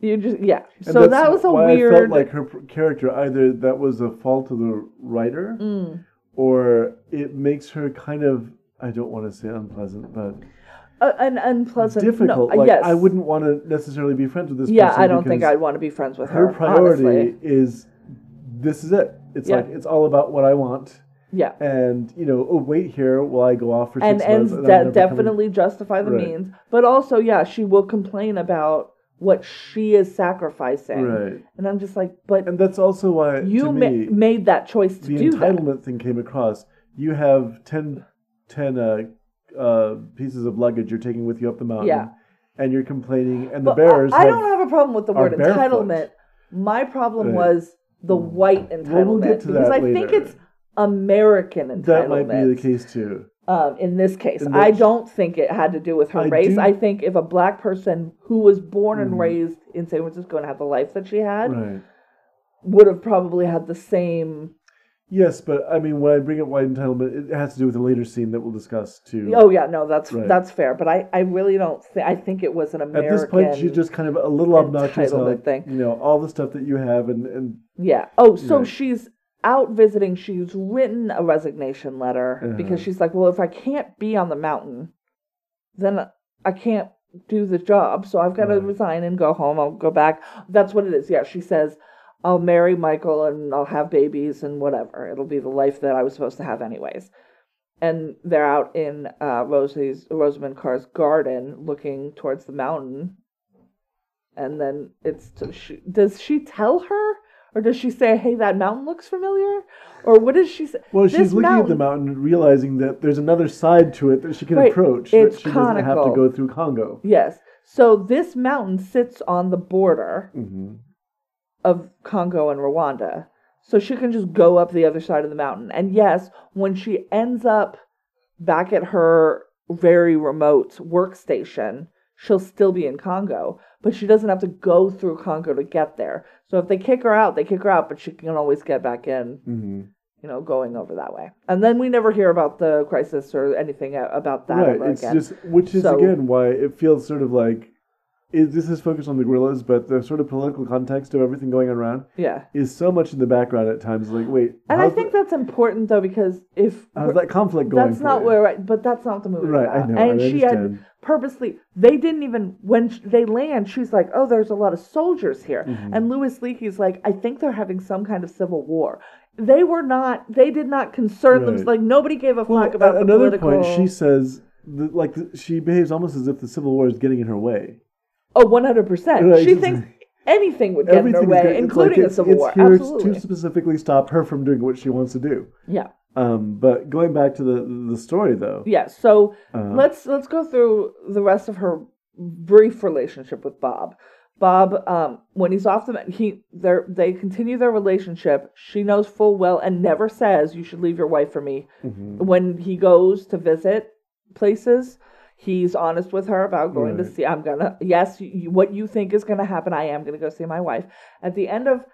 You just yeah. And so that was a why weird. I felt like her character either that was a fault of the writer, Mm. or it makes her kind of I don't want to say unpleasant, but uh, an unpleasant. difficult. No, uh, like yes. I wouldn't want to necessarily be friends with this person. Yeah, person. I don't think I'd want to be friends with her her. priority honestly. is this is it. It's Yeah. like it's all about what I want. Yeah. And you know, oh wait here while I go off for and six and months. I'm de- never coming- definitely justify the Right. means but also yeah she will complain about what she is sacrificing Right. and i'm just like but And that's also why you ma- me, made that choice to the do that entitlement thing came across. You have 10, 10 uh, uh, pieces of luggage you're taking with you up the mountain. Yeah. And you're complaining, and the But bears. I, I don't have a problem with the word barefoot. entitlement my problem Right. was the white entitlement Well, we'll get to because i think it's american entitlement that might be the case too. um, in this case. In I don't think it had to do with her I race. do- I think if a black person who was born and Mhm. raised in San Francisco and had the life that she had Right. would have probably had the same. Yes, but I mean, when I bring up white entitlement, it has to do with a later scene that we'll discuss too. Oh yeah, no, that's Right. that's fair. But I, I really don't think. I think it was an American. At this point, she's just kind of a little obnoxious. thing. You know, all the stuff that you have, and and Yeah. Oh, so Right. she's out visiting. She's written a resignation letter Uh-huh. because she's like, well, if I can't be on the mountain, then I can't do the job. So I've got to Right. resign and go home. I'll go back. That's what it is. Yeah. She says, I'll marry Michael and I'll have babies and whatever. It'll be the life that I was supposed to have anyways. And they're out in uh, Rosie's Rosamund Carr's garden, looking towards the mountain. And then it's she, does she tell her or does she say, "Hey, that mountain looks familiar"? Or what does she say? well, she's looking at the mountain, realizing that there's another side to it that she can Right, approach. it's that she doesn't have to go through Congo. Yes. So this mountain sits on the border hmm of Congo and Rwanda. So she can just go up the other side of the mountain. And yes, when she ends up back at her very remote workstation, she'll still be in Congo, but she doesn't have to go through Congo to get there. So if they kick her out, they kick her out, but she can always get back in, hmm you know, going over that way. And then we never hear about the crisis or anything about that Right. It's again. just which is So- again why it feels sort of like it, this is focused on the gorillas, but the sort of political context of everything going on around yeah. is so much in the background at times. Like, wait, And I think the- that's important though because if how's that conflict going? that's not you? where right, but that's not the movie Right, about. I know. and I she had purposely they didn't even when sh- they land she's like oh there's a lot of soldiers here Mm-hmm. and louis leakey's like i think they're having some kind of civil war they were not they did not concern them Right. like nobody gave a Well, fuck about another political point, she says the, like the, she behaves almost as if the civil war is getting in her way. Oh 100% Right, she thinks anything would get in her way good. Including like a civil it's war here absolutely to specifically stop her from doing what she wants to do. yeah Um, but going back to the the story though, yeah so Uh-huh. let's let's go through the rest of her brief relationship with Bob. Bob, um, when he's off the he they they continue their relationship. She knows full well and never says you should leave your wife for me. Mhm. When he goes to visit places, he's honest with her about going to see. I'm gonna yes, you, what you think is gonna happen. I am gonna go see my wife. At the end of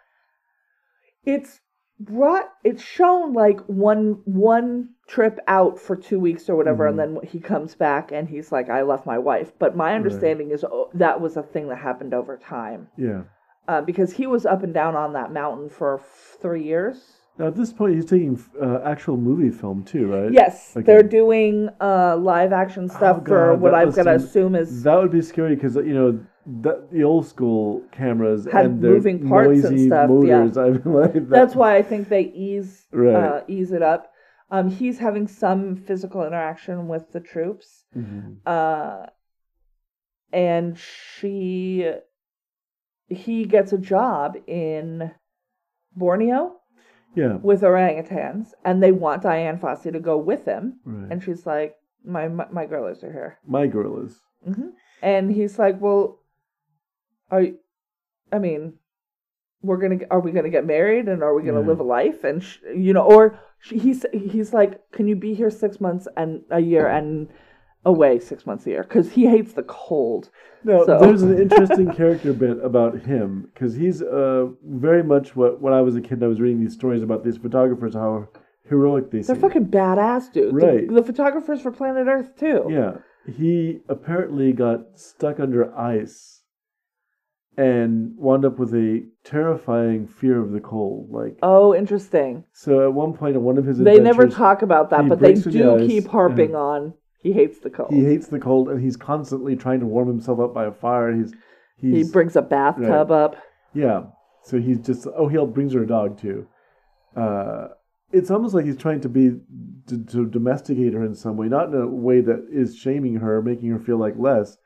it's brought it's shown like one one trip out for two weeks or whatever and then he comes back and he's like i left my wife but my understanding is oh, that was a thing that happened over time yeah, uh, because he was up and down on that mountain for f- three years. Now, at this point, he's taking uh, actual movie film too, right? Yes, Okay. they're doing uh, live action stuff Oh, for what I'm gonna assume is That would be scary because you know that, the old school cameras Had and their moving parts and noisy stuff, yeah. I mean, like that. That's why I think they ease Right. uh, ease it up. Um, he's having some physical interaction with the troops, Mhm. uh, and she he gets a job in Borneo Yeah. with orangutans, and they want Dian Fossey to go with him, Right. and she's like, "My my, my gorillas are here," My gorillas. hmm and he's like, "Well, are you, I mean." We're gonna. Are we gonna get married and are we gonna Yeah. live a life? And sh- you know, or she, he's he's like, can you be here six months and a year and away six months a year? Because he hates the cold. No, So- there's an interesting character bit about him because he's uh, very much what when I was a kid. I was reading these stories about these photographers, how heroic they They're seem. fucking badass, dude. The- Right. The, photographers for Planet Earth too. Yeah, he apparently got stuck under ice and wound up with a terrifying fear of the cold. Like Oh, interesting. so, at one point, in one of his They never talk about that, but they through the do keep harping on he hates the cold. He hates the cold, and he's constantly trying to warm himself up by a fire. He's He brings a bathtub up. Yeah. So he's just oh he brings her a dog too. Uh, it's almost like he's trying to be to, to domesticate her in some way, not in a way that is shaming her, making her feel like less,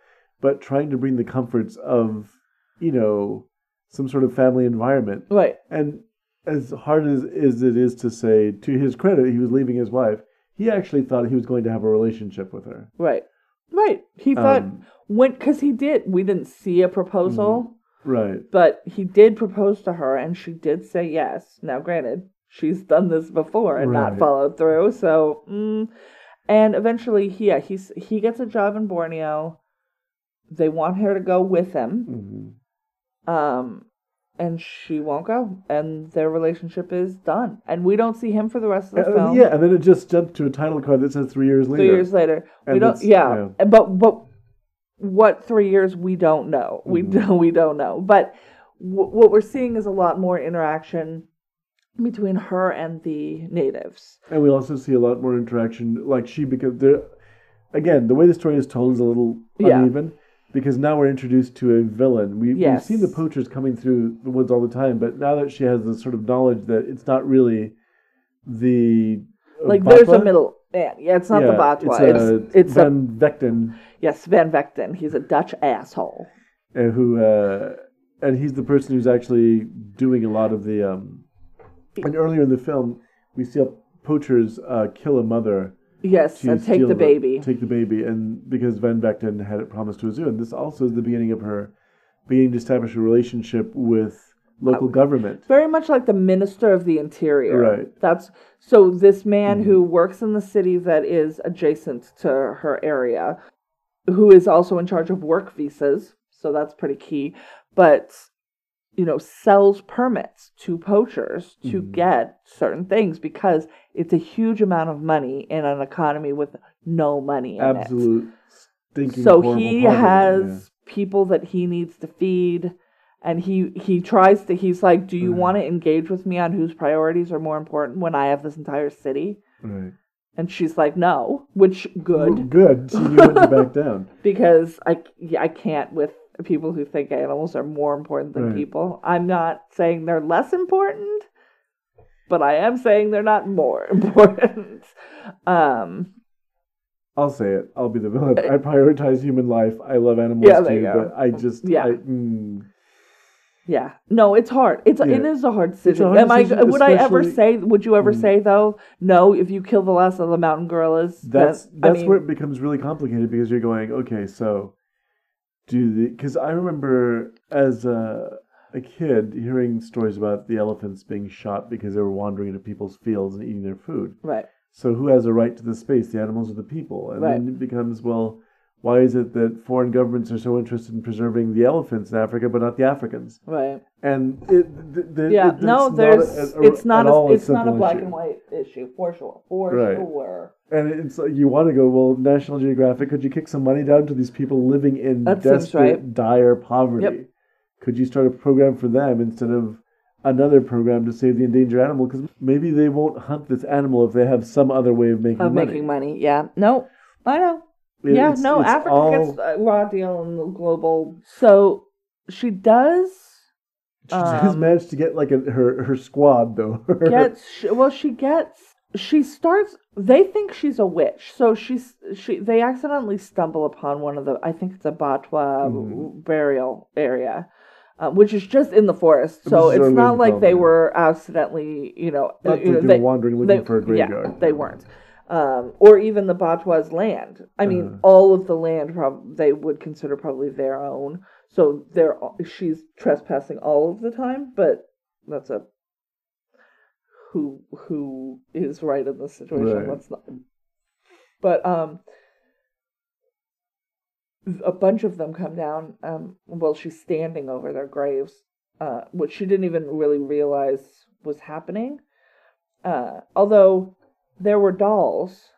but trying to bring the comforts of you know some sort of family environment. Right. And as hard as, as it is to say, to his credit, he was leaving his wife. He actually thought he was going to have a relationship with her. Right. Right. He thought Um, when because he did. We didn't see a proposal, Right. but he did propose to her, and she did say yes. Now, granted, she's done this before and not followed through. So, mm, and eventually, he, yeah, he's he gets a job in Borneo. They want her to go with him. hmm um and she won't go and their relationship is done and we don't see him for the rest of the Uh, film yeah, and then it just jumped to a title card that says three years later. three years later we don't it's- yeah, but but what three years we don't know we Mhm. don't we don't know but w- what we're seeing is a lot more interaction between her and the natives And we also see a lot more interaction. Like she, because there, again, the way the story is told is a little Yeah. Because now we're introduced to a villain. We, Yes. We've seen the poachers coming through the woods all the time, but now that she has this sort of knowledge that it's not really the uh, like there's a middle man yeah it's not the Yeah, Batwa It's, it's, uh, it's, a Van Vechten, yes Van Vechten he's a Dutch asshole uh, who, uh, and he's the person who's actually doing a lot of the. Um, and earlier in the film, we see poachers uh, kill a mother yes and take the baby Take the baby, and because Van Vechten had it promised to a zoo, and this also is the beginning of her beginning to establish a relationship with local government. very much like the minister of the interior. Right. That's so this man Mhm. who works in the city that is adjacent to her area, who is also in charge of work visas, so that's pretty key, but you know, sells permits to poachers to Mhm. get certain things because it's a huge amount of money in an economy with no money in it. Absolute stinking. So he has people that he needs to feed and he he tries to he's like do you Mhm. want to engage with me on whose priorities are more important when i have this entire city right. and she's like no which good Well, good. Knew when to back down. because i i can't with people who think animals are more important than Right. people i'm not saying they're less important but i am saying they're not more important um I'll say it. I'll be the villain. I prioritize human life. I love animals Yeah, too, but I just Yeah. I, mm, Yeah, no, it's hard. It's it Yeah. is a hard decision. hard Am I? Would I ever say? Would you ever Mm. say though? No, if you kill the last of the mountain gorillas, that's then- I that's mean, where it becomes really complicated because you're going okay so do the because i remember as a, a kid hearing stories about the elephants being shot because they were wandering into people's fields and eating their food. Right. so who has a right to the space? The animals or the people? And then it becomes well why is it that foreign governments are so interested in preserving the elephants in africa but not the africans Right. and it th- th- Yeah. it- no, it's there's. not a- a- it's not a. It's not a black issue. and white issue for sure. For Right. sure. And it's like you want to go, well, National Geographic, could you kick some money down to these people living in That desperate, right. dire poverty? could you start a program for them instead of another program to save the endangered animal? Because maybe they won't hunt this animal if they have some other way of making Of money. making money. Yeah. No, I know. Yeah, it's- no, it's Africa all- gets a raw deal in the global. So she does She um, managed to get like a, her her squad though. gets well she gets she starts they think she's a witch so she's she they accidentally stumble upon one of the i think it's a batwa Mhm. burial area uh, which is just in the forest so it's not like they were accidentally you know, you know they were wandering looking they- for a yeah, graveyard. they weren't um, or even the Batwa's land. I mean, Uh-huh. all of the land prob- they would consider probably their own. So they're she's trespassing all of the time, but that's a who who is right in this situation. Right. Let's not. But um, a bunch of them come down. Um, well, she's standing over their graves, uh, which she didn't even really realize was happening. Uh, although there were dolls,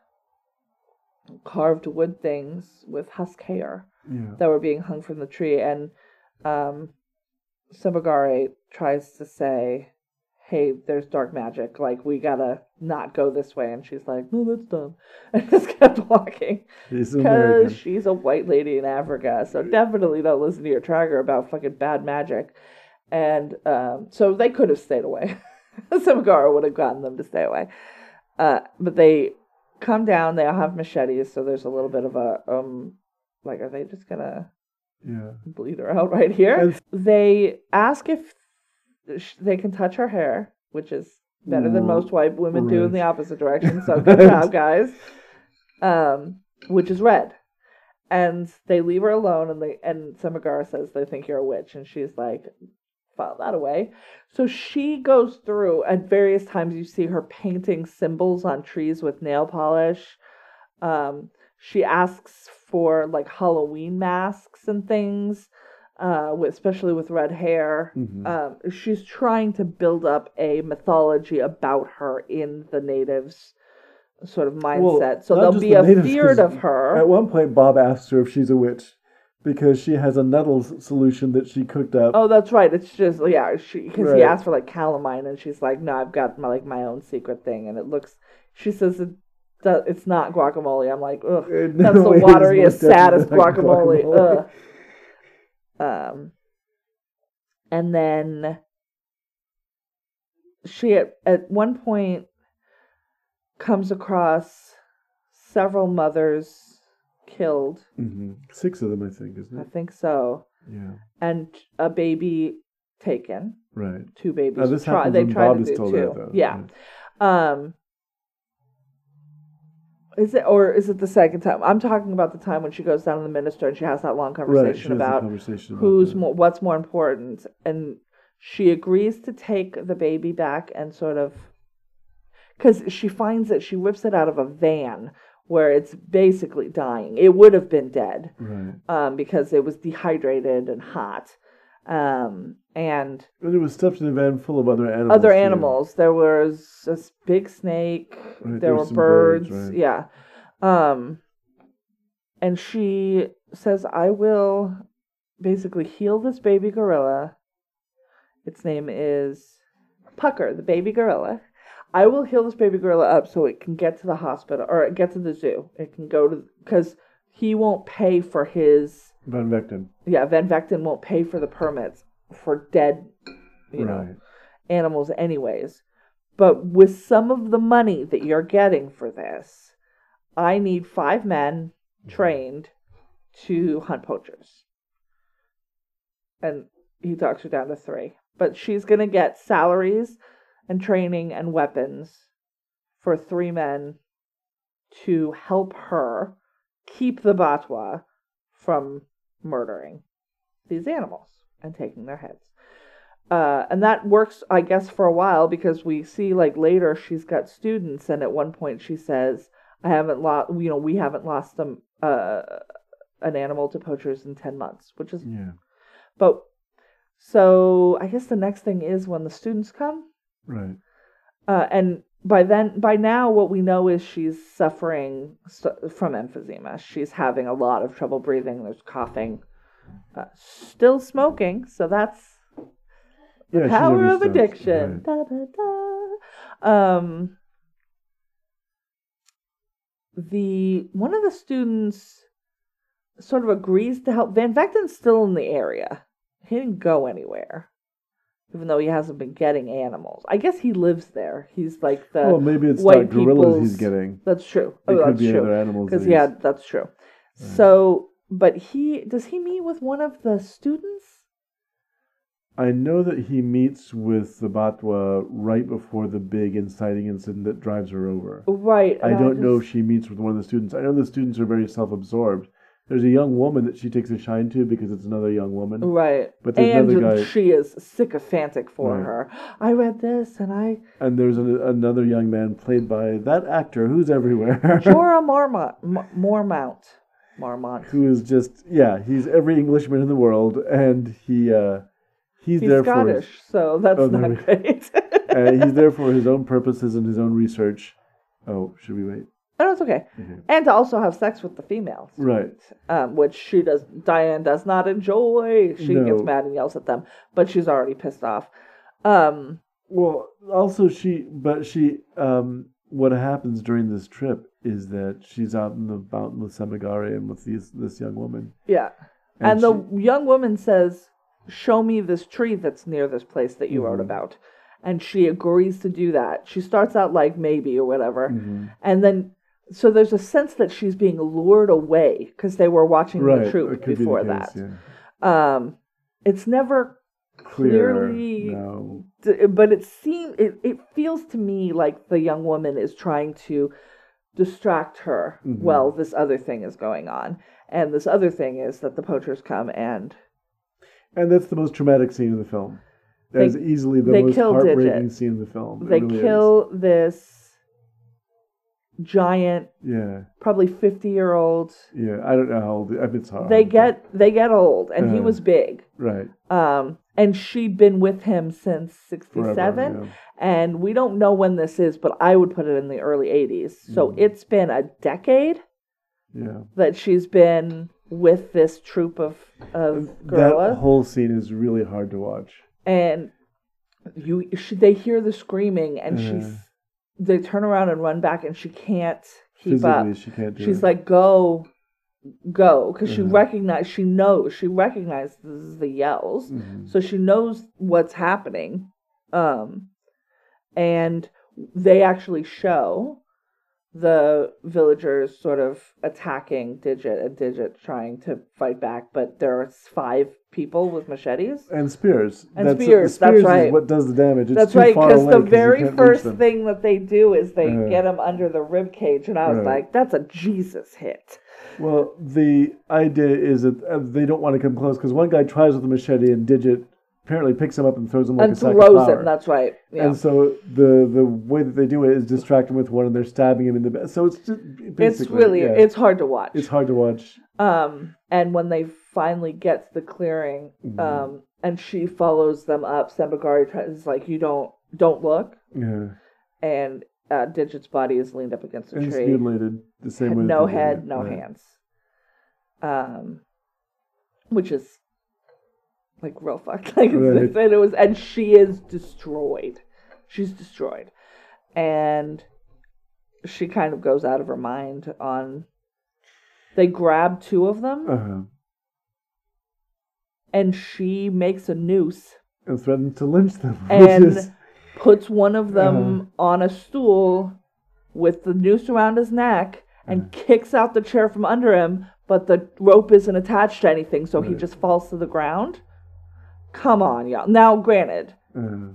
carved wood things with husk hair Yeah. that were being hung from the tree, and um, tries to say, "Hey, there's dark magic. Like we gotta not go this way," and she's like, "No, that's dumb," and just kept walking because she's a white lady in Africa. So definitely don't listen to your tracker about fucking bad magic. And um, so they could have stayed away. Sembagare would have gotten them to stay away. Uh, but they come down. They all have machetes, so there's a little bit of a um, like, are they just gonna Yeah. bleed her out right here? They ask if sh- they can touch her hair, which is better than Mm, most white women do in the opposite direction. So good job, guys. Um, which is red, and they leave her alone, and they and Sembagare says they think you're a witch, and she's like, file that away. So she goes through at various times. You see her painting symbols on trees with nail polish. Um, she asks for like Halloween masks and things, uh, with, especially with red hair. Mhm. Um, she's trying to build up a mythology about her in the natives' sort of mindset. so not there'll be the a natives, fear 'cause of her. At one point, Bob asks her if she's a witch because she has a nettles solution that she cooked up. Oh, that's right. It's just yeah, she because Right. he asked for like calamine, and she's like, "No, I've got my like my own secret thing," and it looks. She says it, that it's not guacamole. I'm like, ugh, Uh, that's no, the wateriest, saddest guacamole. guacamole. Ugh. Um, and then she at, at one point comes across several mothers killed. Mhm. Six of them, I think, isn't it? I think so, Yeah. and a baby taken. Right. two babies. Now, this try, they tried Bob to is do told that, though. Yeah. Um. Is it or is it the second time? I'm talking about the time when she goes down to the minister and she has that long conversation a about conversation who's more, what's more important, and she agrees to take the baby back and sort of because she finds that she whips it out of a van where it's basically dying. It would have been dead Right. um, because it was dehydrated and hot. Um, and And it was stuffed in a van full of other animals. other animals. There was this big snake. Right, there were were some birds. right. Yeah. Um, and she says, "I will basically heal this baby gorilla. Its name is Pucker, the baby gorilla. I will heal this baby gorilla up so it can get to the hospital or get to the zoo. It can go to because he won't pay for his." Van Vecten. Yeah, Van Vecten won't pay for the permits for dead, you know, animals anyways. But with some of the money that you're getting for this, I need five men mm-hmm. trained to hunt poachers. And he talks her down to three. But she's going to get salaries and training and weapons for three men to help her keep the Batwa from murdering these animals and taking their heads. Uh, and that works, I guess, for a while because we see like later she's got students, and at one point she says, "I haven't lost, you know, we haven't lost them uh, an animal to poachers in ten months," which is, Yeah. but so I guess the next thing is when the students come, Right. uh, and by then, by now, what we know is she's suffering st- from emphysema. She's having a lot of trouble breathing. There's coughing. Uh, still smoking, so that's Yeah, power of addiction. Right. Da, da, da. Um, the one of the students sort of agrees to help. Van Vecten's still in the area. He didn't go anywhere, even though he hasn't been getting animals. I guess he lives there. He's like the. well, maybe it's white not gorillas he's getting. that's true. It Oh, could that's be true. other animals. Because yeah, that's true. Right. So, but he does he meet with one of the students? I know that he meets with the Batwa right before the big inciting incident that drives her over. Right. I don't know if she meets with one of the students. I know the students are very self-absorbed. There's a young woman that she takes a shine to because it's another young woman. Right. But there's and another guy, she is sycophantic for Right. her. I read this and I and there's a, another young man played by that actor who's everywhere, Jorah Mormont, M- Mormont, Mormont. who is just yeah, he's every Englishman in the world, and he uh, he's, He's there Scottish, so that's Oh, not great. for uh, he's there for his own purposes and his own research. Oh, should we wait? Oh, it's okay. Okay. And to also have sex with the females, Right. um, which she does. Dian does not enjoy. She gets mad and yells at them, but she's already pissed off. Um, Well, also she, but she, um, what happens during this trip is that she's out in the mountain with Sembagare and with these this young woman, yeah. And, the young woman says, Show me this tree that's near this place that you wrote Mhm. about. And she agrees to do that. She starts out like maybe or whatever. Mhm. And then, so there's a sense that she's being lured away because they were watching right the troop could be the before case, that. yeah. Um, it's never Clear, clearly no. d- but it seems it, it feels to me like the young woman is trying to distract her Mhm. while this other thing is going on and this other thing is that the poachers come and and that's the most traumatic scene in the film. That They- is easily the most heartbreaking Digit. scene in the film. It they really is. kill this giant Yeah, probably 50 year old yeah. I don't know how old. I mean, it's hard. they get they get old and he Uh, was big right. um and she'd been with him since 67 yeah. and we don't know when this is but i would put it in the early 80s so Mhm. it's been a decade Yeah. that she's been with this troop of of gorillas. That whole scene is really hard to watch. and you she, they hear the screaming and Uh. she's they turn around and run back and she can't keep Physically, up she can't do she's it. like go go because she Mhm. recognizes she knows she recognizes the yells Mhm. so she knows what's happening um and they actually show the villagers sort of attacking digit and digit trying to fight back but there are five people with machetes and spears. And that's, spears, The that's right. is what does the damage. It's that's too right because the very first thing that they do is they Uh. get him under the rib cage and i was Right. like that's a jesus hit Well, the idea is that uh, they don't want to come close because one guy tries with a machete and Digit apparently picks him up and throws him like and a sack of throws flour. him that's right yeah And so the the way that they do it is distract him with one, and they're stabbing him in the back. So it's just it's really yeah, it's hard to watch it's hard to watch. Um, and when they finally get to the clearing, Mhm. um, and she follows them up, Sembagare tries is like, "You don't, don't look." Yeah, And uh, Digit's body is leaned up against a and tree, mutilated the same way. no head, no Right. hands. Um, which is like real fucked. Like, Right. and it was, and she is destroyed. She's destroyed, and she kind of goes out of her mind on. They grab two of them. Uh-huh. and she makes a noose, And threatens to lynch them, And- is puts one of them Uh-huh. on a stool with the noose around his neck, and Uh-huh. kicks out the chair from under him, but the rope isn't attached to anything, so he just falls to the ground. Come on, y'all. Now, granted, uh,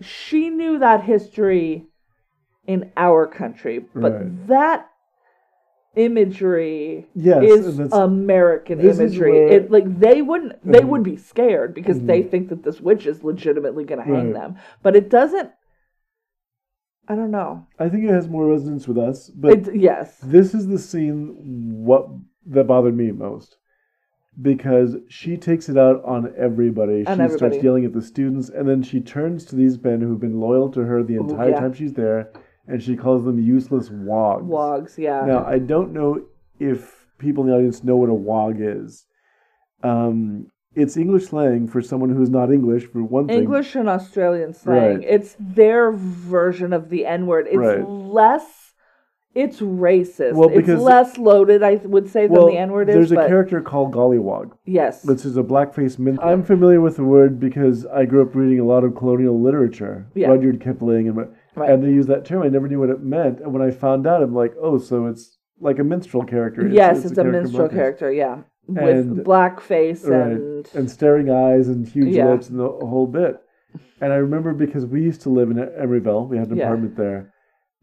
she knew that history in our country, but Right. that imagery yes, is American is imagery. It like they wouldn't they Mhm. would be scared because they Mhm. think that this witch is legitimately going to hang Right. them. But it doesn't. I don't know. I think it has more resonance with us, but yes. this is the scene what that bothered me most because she takes it out on everybody. On she everybody. starts yelling at the students, and then she turns to these men who've been loyal to her the Ooh, entire yeah. time she's there, and she calls them useless wogs. Wogs, yeah. Now I don't know if people in the audience know what a wog is. Um, it's English slang for someone who's not English, for one thing. English and Australian slang. Right. It's their version of the N word. It's Right. less. It's racist. Well, it's because- less loaded, I would say, than the N word is. there's a character called Gollywog. yes, This is a blackface min. I'm familiar with the word because I grew up reading a lot of colonial literature, Yeah. Rudyard Kipling, and Right. and they use that term. I never knew what it meant, and when I found out, I'm like, oh, so it's like a minstrel character. yes, it's, a, character minstrel character. Yeah, with And- blackface Right. and and staring eyes and huge Yeah. lips and the whole bit. And I remember because we used to live in Emeryville, we had an Yeah. apartment there,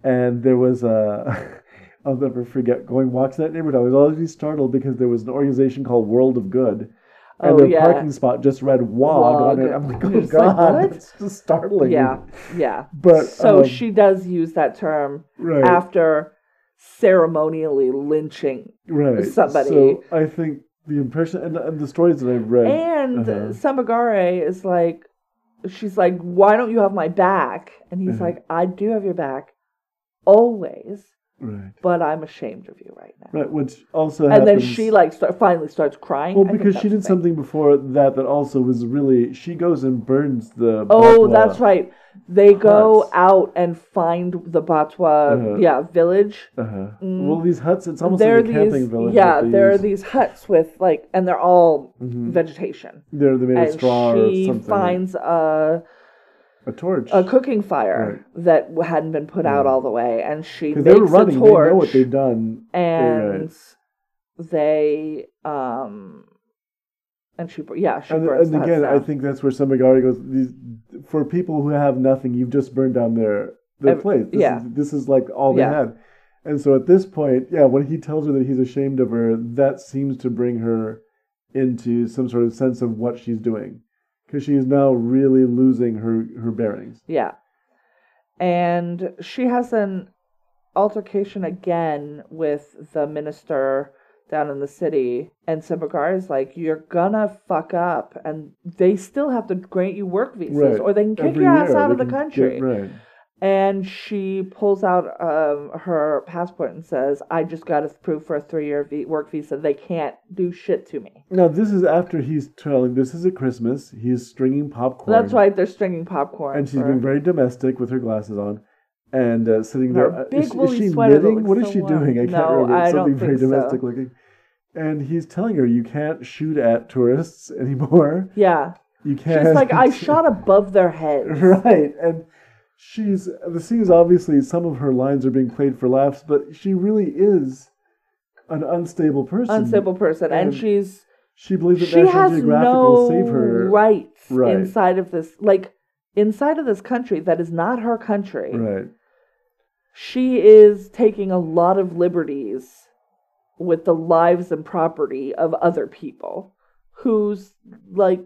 and there was a. I'll never forget going walks in that neighborhood. I was always startled because there was an organization called World of Good, and Oh, their yeah. parking spot just read WOG, on it. I'm like, oh You're like, god, what? that's just startling. yeah, yeah. But So um, she does use that term right, after ceremonially lynching, right. somebody. So I think the impression and, and the stories that I've read, and uh-huh. Sembagare is like, she's like, why don't you have my back? And he's Uh-huh. like, I do have your back, always, right, but I'm ashamed of you right now. right, which also And happens. then she like start, finally starts crying. Well, because she did thing. something before that that also was really. She goes and burns the. Oh, Batwa. that's right. They go out and find the Batwa, Uh-huh. yeah, village. Uh-huh. Mm. Well, these huts. It's almost there like a camping these, village. yeah, there are these huts with like, and they're all Mhm. vegetation. They're, they're made of And straw or she finds a a torch. a cooking fire that hadn't been put out all the way, and she makes they were running. a They torch, know what they've done. and they um, and she yeah she And, burns and again, I think that's where Sembagare goes. These, for people who have nothing, you've just burned down their their Ev- place. This yeah. is, this is like all they Yeah. had. And so at this point, yeah, when he tells her that he's ashamed of her, that seems to bring her into some sort of sense of what she's doing, because she is now really losing her her bearings. Yeah. And she has an altercation again with the minister down in the city. And Sembagare is like, You're gonna fuck up. And they still have to grant you work visas Right. or they can kick Every your ass year out of the country. get- right. And she pulls out um, her passport and says, I just got approved for a three year v- work visa. They can't do shit to me. Now this is after he's telling this is at Christmas. He's stringing popcorn. That's right, they're stringing popcorn. And she's for- being very domestic with her glasses on, and uh, sitting there. Her uh, big is, is she knitting? What is so she warm. doing? I can't No, remember. I don't Something very think so. domestic looking. And he's telling her you can't shoot at tourists anymore. Yeah. You can't. She's like, I shot above their heads. right, and she's the scene is obviously some of her lines are being played for laughs, but she really is an unstable person. unstable person, and, And she's She believes that she National Geographic no will save her. rights Right. inside of this, like inside of this country that is not her country. Right. She is taking a lot of liberties with the lives and property of other people, whose like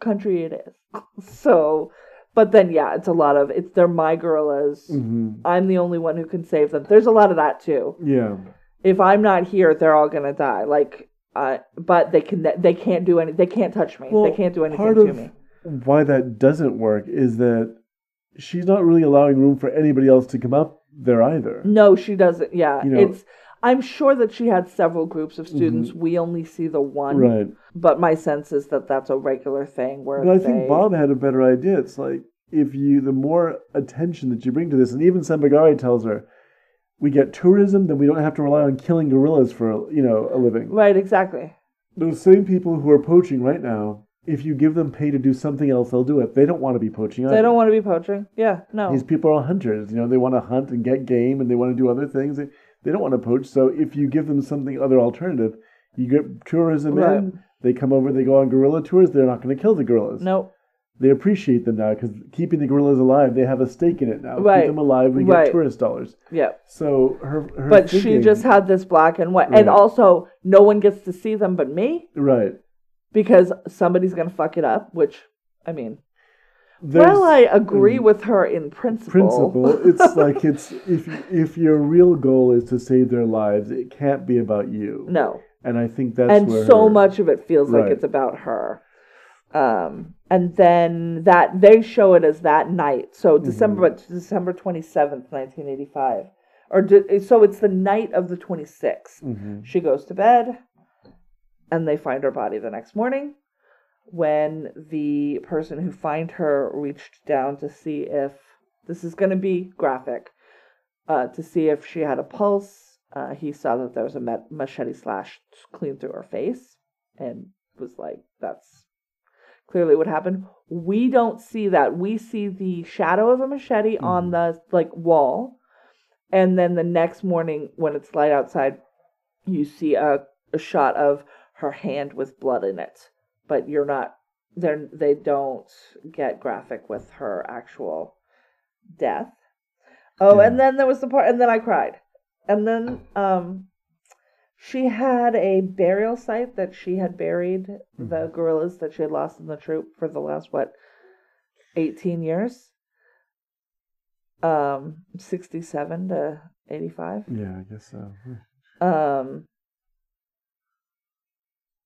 country it is. So, but then yeah, it's a lot of it's they're my gorillas. hmm I'm the only one who can save them. There's a lot of that too. Yeah. if I'm not here, they're all gonna die. Like, uh, but they can they can't do any they can't touch me. Well, they can't do anything to me. why that doesn't work is that she's not really allowing room for anybody else to come up there either. No, she doesn't. Yeah, You know- it's. I'm sure that she had several groups of students. We only see the one, Mm-hmm. Right. but my sense is that that's a regular thing where But I they, think Bob had a better idea. It's like if you, the more attention that you bring to this, and even Sembagare tells her, we get tourism, then we don't have to rely on killing gorillas for you know a living. right exactly. Those same people who are poaching right now, if you give them pay to do something else, they'll do it. They don't want to be poaching. They don't want to be poaching. Yeah, no. These people are hunters. You know, they want to hunt and get game, and they want to do other things. They, they don't want to poach. So if you give them something other alternative, you get tourism Right. in. They come over. They go on gorilla tours. They're not going to kill the gorillas. no, They appreciate them now because keeping the gorillas alive, they have a stake in it now. Right. Keep them alive. We Right. get tourist dollars. yeah. So her, her But she just had this black and white, Right. and also no one gets to see them but me right. because somebody's gonna fuck it up. Which, I mean, well, I agree with her in principle. principle. it's like it's if if your real goal is to save their lives, it can't be about you. no. And I think that's and where so her- much of it feels like it's about her um and then that they show it as that night so Mm-hmm. december but december 27th 1985 or did, so it's the night of the 26th. hmm She goes to bed, and they find her body the next morning. When the person who find her reached down to see if this is going to be graphic, uh, to see if she had a pulse, uh, he saw that there was a ma- machete slash clean through her face, and was like, "That's clearly what happened." We don't see that. We see the shadow of a machete on the like wall, and then the next morning when it's light outside, you see a, a shot of her hand with blood in it but you're not they they don't get graphic with her actual death oh Yeah. and then there was the part and then i cried and then um she had a burial site that she had buried the gorillas that she had lost in the troop for the last what 18 years um 67 to 85 Yeah, I guess so. um,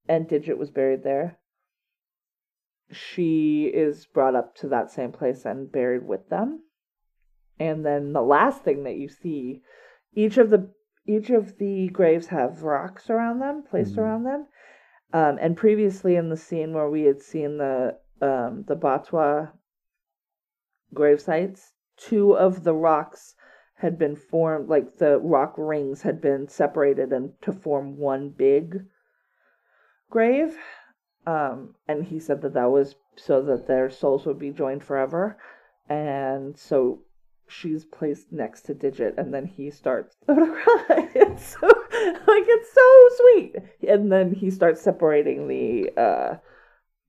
and Digit was buried there. She is brought up to that same place and buried with them. And then the last thing that you see, each of the each of the graves have rocks around them, placed Mhm. around them. Um, and previously in the scene where we had seen the um, the Batwa grave sites, two of the rocks had been formed, like the rock rings had been separated and to form one big grave. Um, and he said that that was so that their souls would be joined forever. And so she's placed next to Digit, and then he starts to cry. It's so like it's so sweet. And then he starts separating the uh,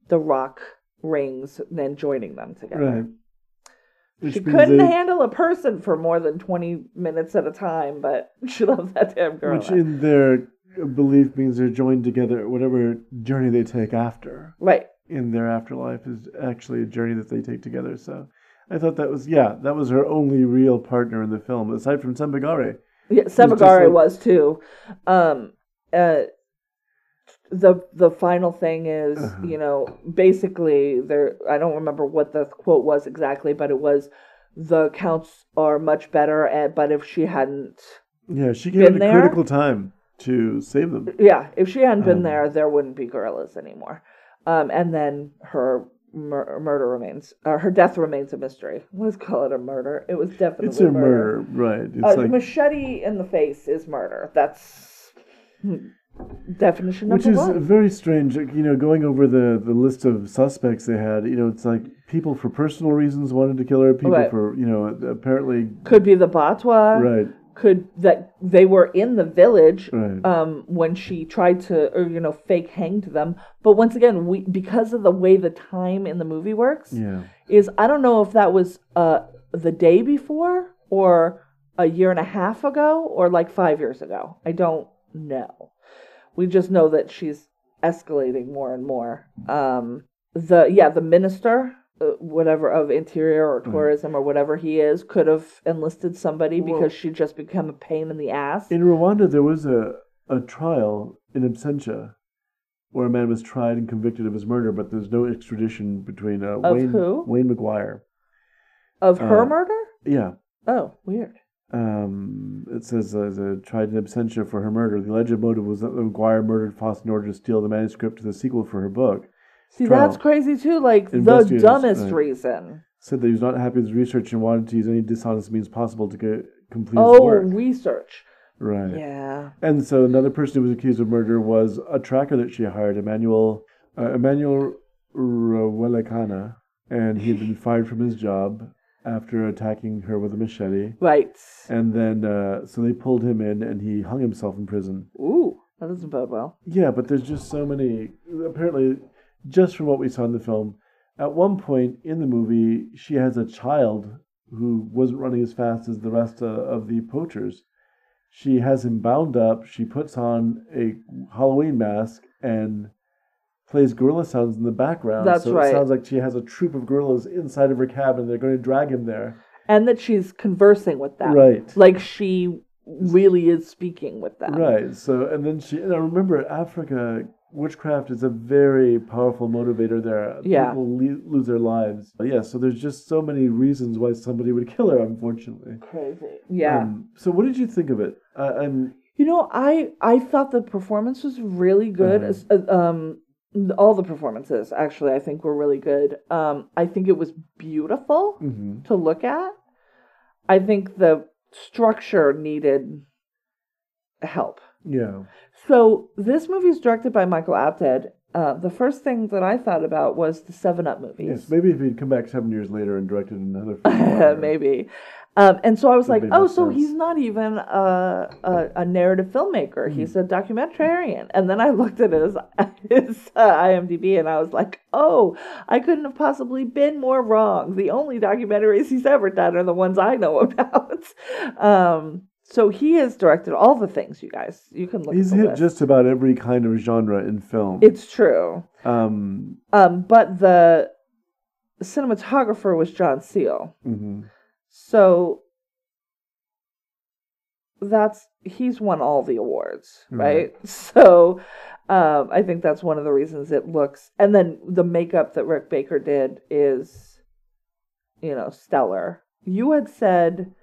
the rock rings, and then joining them together. Right. Which She couldn't handle a person for more than 20 minutes at a time, but she loved that damn girl. Which in their belief means they're joined together, whatever journey they take after right. in their afterlife is actually a journey that they take together. So I thought that was, yeah, that was her only real partner in the film, aside from Sembagare. Yeah, Sembagare like- was too. Um, uh, the the final thing is, Uh-huh. you know, basically there. I don't remember what the quote was exactly, but it was the counts are much better. And but if she hadn't, Yeah, she gave at a there? critical time to save them. yeah, if she hadn't been Um. there, there wouldn't be gorillas anymore. Um, and then her mur- murder remains, uh, her death remains a mystery. Let's call it a murder. It was definitely It's a murder, right? It's A like, machete in the face is murder. That's hmm, definition which is one. very strange. You know, going over the the list of suspects they had, you know, it's like people for personal reasons wanted to kill her. People Right. for, you know, apparently, Could be the Batwa. right, Could that they were in the village right. um, when she tried to, or you know, fake hanged them. But once again, we because of the way the time in the movie works, yeah. is I don't know if that was uh the day before or a year and a half ago or like five years ago. I don't know. We just know that she's escalating more and more. Um, the yeah, the minister, whatever of interior or tourism or whatever he is, could have enlisted somebody Well- because she'd just become a pain in the ass. In Rwanda, there was a, a trial in absentia where a man was tried and convicted of his murder, but there's no extradition between uh, Of Wayne, who? Wayne McGuire. of her uh, murder? Yeah. Oh, weird. Um, it says uh, the tried in absentia for her murder. The alleged motive was that McGuire murdered Foss in order to steal the manuscript to the sequel for her book. See, trial. that's crazy too. Like the dumbest right. reason. Said that he was not happy with his research and wanted to use any dishonest means possible to get, complete his Oh, research. Right. Yeah. And so another person who was accused of murder was a tracker that she hired, Emmanuel uh, Emmanuel Rwelekana, and he had been fired from his job after attacking her with a machete. Right. And then, uh, so they pulled him in, and he hung himself in prison. Ooh, that doesn't bode well. Yeah, but there's just so many. Apparently, just from what we saw in the film, at one point in the movie, she has a child who wasn't running as fast as the rest of the poachers. She has him bound up. She puts on a Halloween mask and plays gorilla sounds in the background. That's so right. it sounds like she has a troop of gorillas inside of her cabin. They're going to drag him there. And that she's conversing with them. Right. Like she really is speaking with them. Right. So, and then she, and I remember Africa witchcraft is a very powerful motivator there. Yeah. People le- lose their lives. Yeah, so there's just so many reasons why somebody would kill her, unfortunately. Crazy. Yeah. Um, so what did you think of it? Uh, I'm You know, I I thought the performance was really good. Uh-huh. Uh, Um, all the performances actually, I think were really good. Um, I think it was beautiful mhm. to look at. I think the structure needed help. yeah. So this movie is directed by Michael Apted. Uh, the first thing that I thought about was the Seven Up movies. Yes, maybe if he'd come back seven years later and directed another film. Maybe. Um, and so I was like, oh, so sense. he's not even a, a, a narrative filmmaker. He's Hmm. a documentarian. And then I looked at his, his uh, IMDb and I was like, oh, I couldn't have possibly been more wrong. The only documentaries he's ever done are the ones I know about. um, so he has directed all the things, you guys. You can look He's hit list. just about every kind of genre in film. It's true. um, Um, but the cinematographer was John Seale. mhm. So that's he's won all the awards, right? Right. So um, I think that's one of the reasons it looks. And then the makeup that Rick Baker did is, you know, stellar. You had said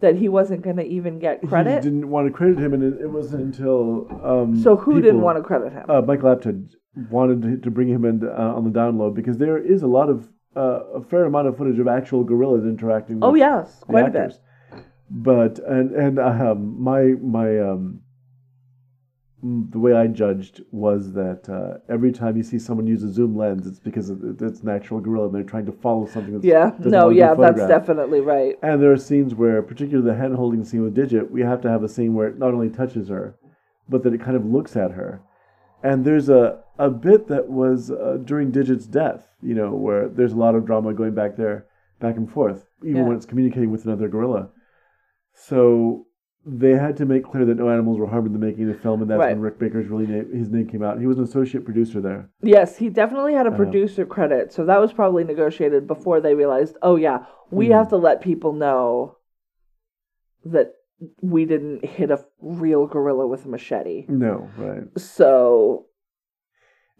that he wasn't going to even get credit. He didn't want to credit him, and it, it wasn't until um, So who didn't want to credit him? uh, Michael Apted wanted to, bring him in uh, on the download because there is a lot of uh, a fair amount of footage of actual gorillas interacting. With oh yes, quite a bit. But and and um, my my um, the way I judged was that uh, every time you see someone use a zoom lens, it's because it's an actual gorilla and they're trying to follow something. That's, Yeah, no, yeah, that's definitely right. And there are scenes where, particularly the hand holding scene with Digit, we have to have a scene where it not only touches her, but that it kind of looks at her. And there's a, a bit that was uh, during Digit's death, you know, where there's a lot of drama going back there, back and forth, even Yeah. when it's communicating with another gorilla. So they had to make clear that no animals were harmed in the making of the film, and that's Right. when Rick Baker's really name, his name came out. He was an associate producer there. Yes, he definitely had a Uh, producer credit, so that was probably negotiated before they realized, oh yeah, we Mhm. have to let people know that we didn't hit a real gorilla with a machete. No, right. So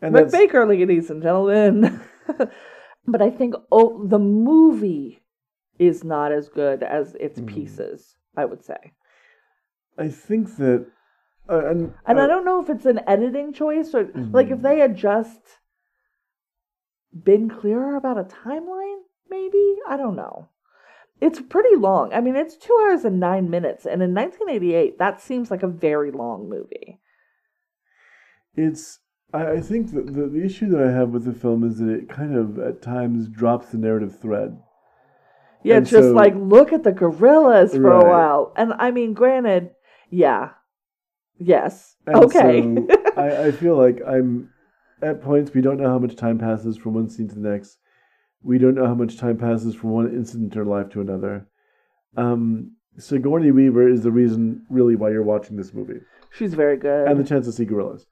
And Rick that's, Baker, ladies and gentlemen. but I think oh, the movie is not as good as its Mhm. pieces. I would say, I think that, uh, and, and uh, I don't know if it's an editing choice or like if they had just been clearer about a timeline. Maybe I don't know. It's pretty long. I mean, it's two hours and nine minutes, and in 1988, that seems like a very long movie. It's. I, I think that the, the issue that I have with the film is that it kind of at times drops the narrative thread. Yeah, And just so- like look at the gorillas for a while, and I mean, granted, yeah, yes, And okay, so I, I feel like I'm at points we don't know how much time passes from one scene to the next. We don't know how much time passes from one incident in her life to another. Um, Sigourney Weaver is the reason, really, why you're watching this movie, she's very good. and the chance to see gorillas.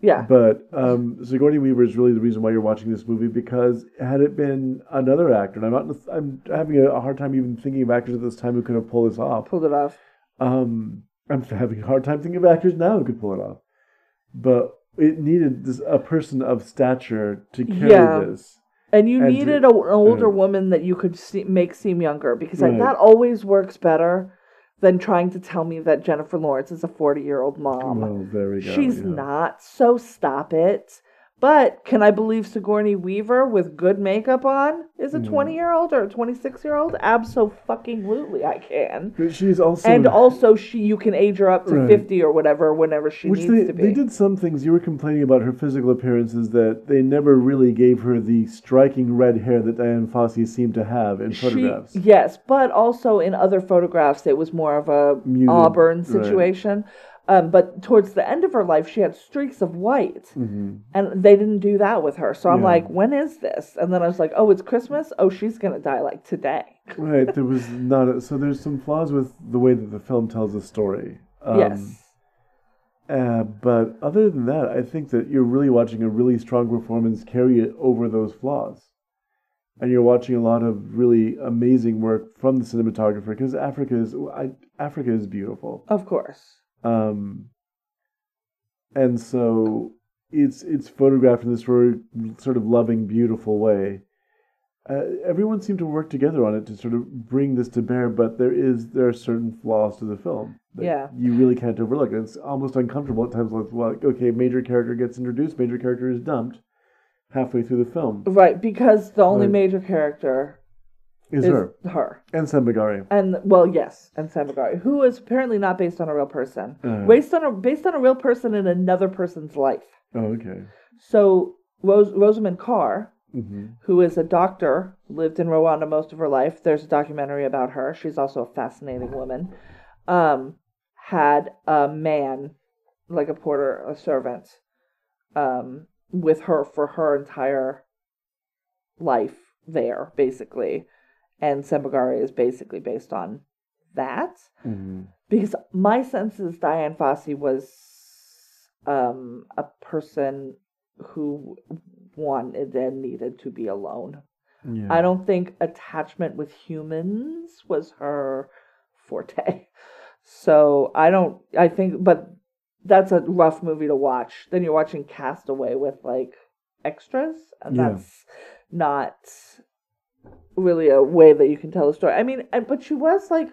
yeah, But um, Sigourney Weaver is really the reason why you're watching this movie because had it been another actor, and I'm not, I'm having a hard time even thinking of actors at this time who could have pulled this off. pulled it off. Um, I'm having a hard time thinking of actors now who could pull it off. But it needed this, a person of stature to carry Yeah. this. And you And needed to- a, an older uh, woman that you could see, make seem younger because like, Right. that always works better than trying to tell me that Jennifer Lawrence is a 40 year old mom. well, there we go. She's yeah. not, so stop it. But can I believe Sigourney Weaver with good makeup on is a Mhm. 20 year old or a 26 year old? Absolutely, I can. But she's also And also, she you can age her up to Right. 50 or whatever whenever she which needs they, to be. they did some things. You were complaining about her physical appearances that they never really gave her the striking red hair that Dian Fossey seemed to have in She- photographs. yes, but also in other photographs, it was more of a Muted, auburn right. Um, but towards the end of her life, she had streaks of white, hmm and they didn't do that with her. So I'm Yeah. like, when is this? And then I was like, oh, it's Christmas. Oh, she's gonna die like today. Right. There was not. A, so there's some flaws with the way that the film tells the story. Um, yes. Uh, but other than that, I think that you're really watching a really strong performance carry it over those flaws. And you're watching a lot of really amazing work from the cinematographer because Africa is I, Africa is beautiful. Of course. Um, and so it's it's photographed in this very sort of loving, beautiful way. Uh, everyone seemed to work together on it to sort of bring this to bear, but there is there are certain flaws to the film that Yeah. you really can't overlook. And it's almost uncomfortable at times. Like, well, okay, major character gets introduced, major character is dumped halfway through the film. Right, because the only Right. major character Is is her her. and Sembagare. And well, yes, and Sembagare, who is apparently not based on a real person, Uh. based on a based on a real person in another person's life. Oh, okay. So Rose, Rosamund Carr, hmm who is a doctor, lived in Rwanda most of her life. There's a documentary about her. She's also a fascinating woman. Um, had a man, like a porter, a servant, um, with her for her entire life there, basically. And Sembagare is basically based on that hmm because my sense is Dian Fossey was um, a person who wanted and needed to be alone. Yeah. I don't think attachment with humans was her forte. So I don't. I think, but that's a rough movie to watch. Then you're watching Castaway with like extras, and Yeah. that's not really a way that you can tell a story. I mean, and- but she was like,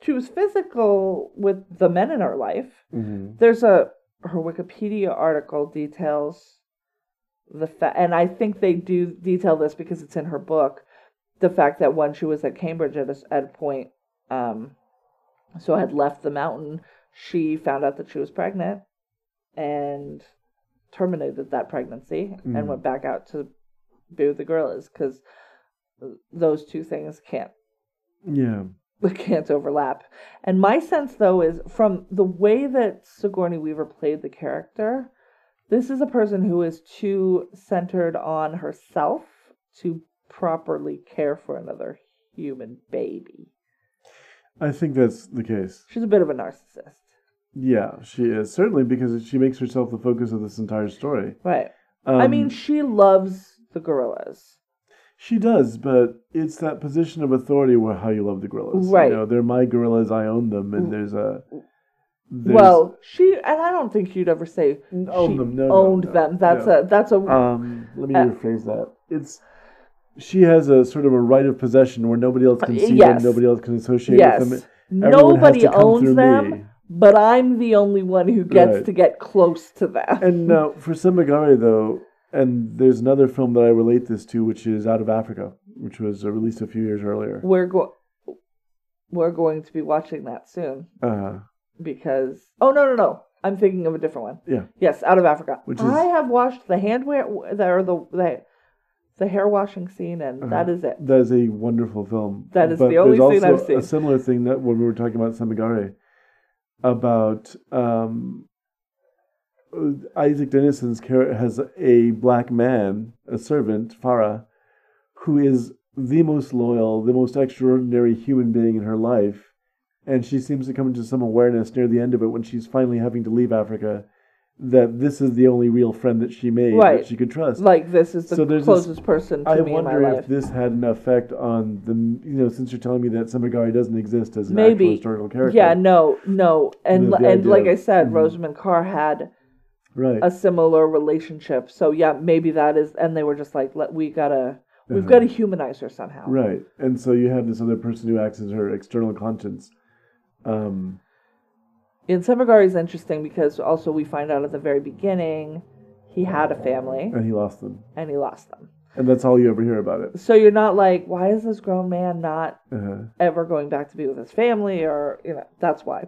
she was physical with the men in her life. hmm There's a her Wikipedia article details the fact, and I think they do detail this because it's in her book. The fact that when she was at Cambridge at a, at a point, um, so had left the mountain, she found out that she was pregnant, and terminated that pregnancy Mm. and went back out to be with the gorillas because those two things can't Yeah. can't overlap. And my sense, though, is from the way that Sigourney Weaver played the character, this is a person who is too centered on herself to properly care for another human baby. I think that's the case. She's a bit of a narcissist. Yeah, she is certainly because she makes herself the focus of this entire story. Right. Um, I mean, she loves the gorillas. She does, but it's that position of authority where how you love the gorillas. Right. You know, they're my gorillas. I own them, and there's a there's, well, she and I don't think you'd ever say own she them. No, no, owned no, them. That's no. a that's a Um, let me Uh, rephrase that. It's she has a sort of a right of possession where nobody else can see yes. them, nobody else can associate yes. with them. Everyone Nobody owns them. me. but I'm the only one who gets Right. to get close to them. And now for Sembagare though, and there's another film that I relate this to, which is Out of Africa, which was released a few years earlier. we're go- we're going to be watching that soon Uh, because oh no no no I'm thinking of a different one. yeah, Yes, out of Africa. Which I have watched the handwear the or the the, the hair washing scene and Uh-huh. that is it. that is a wonderful film. That is But the only there's scene also I've seen. A similar thing that when we were talking about Sembagare, about um, Isak Dinesen's character has a black man, a servant, Farah, who is the most loyal, the most extraordinary human being in her life. And she seems to come into some awareness near the end of it when she's finally having to leave Africa that this is the only real friend that she made Right. that she could trust. Like this is the So there's this- closest person to I me in my wonder life. if this had an effect on the, you know, since you're telling me that Sembagare doesn't exist as an Maybe. actual historical character. Yeah, no, no, and the and like I said, mhm. Rosamund Carr had Right. a similar relationship. So yeah, maybe that is, and they were just like, let we gotta, we've Uh-huh. got to humanize her somehow. Right. And so you have this other person who acts as her external conscience. Um, And Sembagare is interesting because also we find out at the very beginning he had a family and he lost them. and he lost them. And that's all you ever hear about it. So you're not like, why is this grown man not Uh-huh. ever going back to be with his family? Or you know, that's why.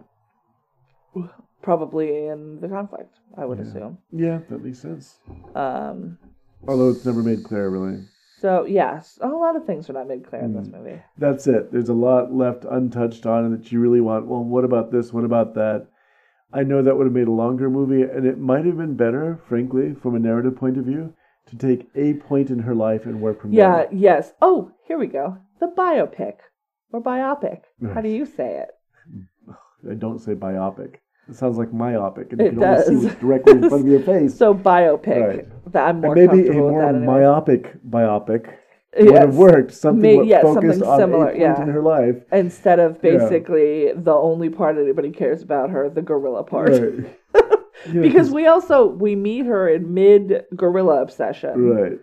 Probably in the conflict, I would Yeah. assume. Yeah, that makes sense. Um, Although it's never made clear, really. so yes, a lot of things are not made clear in this Mm. movie. That's it. There's a lot left untouched on that you really want. Well, what about this? What about that? I know that would have made a longer movie, and it might have been better, frankly, from a narrative point of view, to take a point in her life and work from Yeah. there. Yes. Oh, here we go. The biopic or biopic. How do you say it? I don't say biopic. It sounds like myopic, and It you can only see does. what's directly in front of your face. So biopic. Right. That I'm more and maybe a more. Anyway. myopic biopic would have worked. Something May- yeah, focused something on similar, yeah. in her life. Instead of Yeah. basically the only part anybody cares about her, the gorilla part. Right. Yeah, because 'cause- we also we meet her in mid gorilla obsession. right.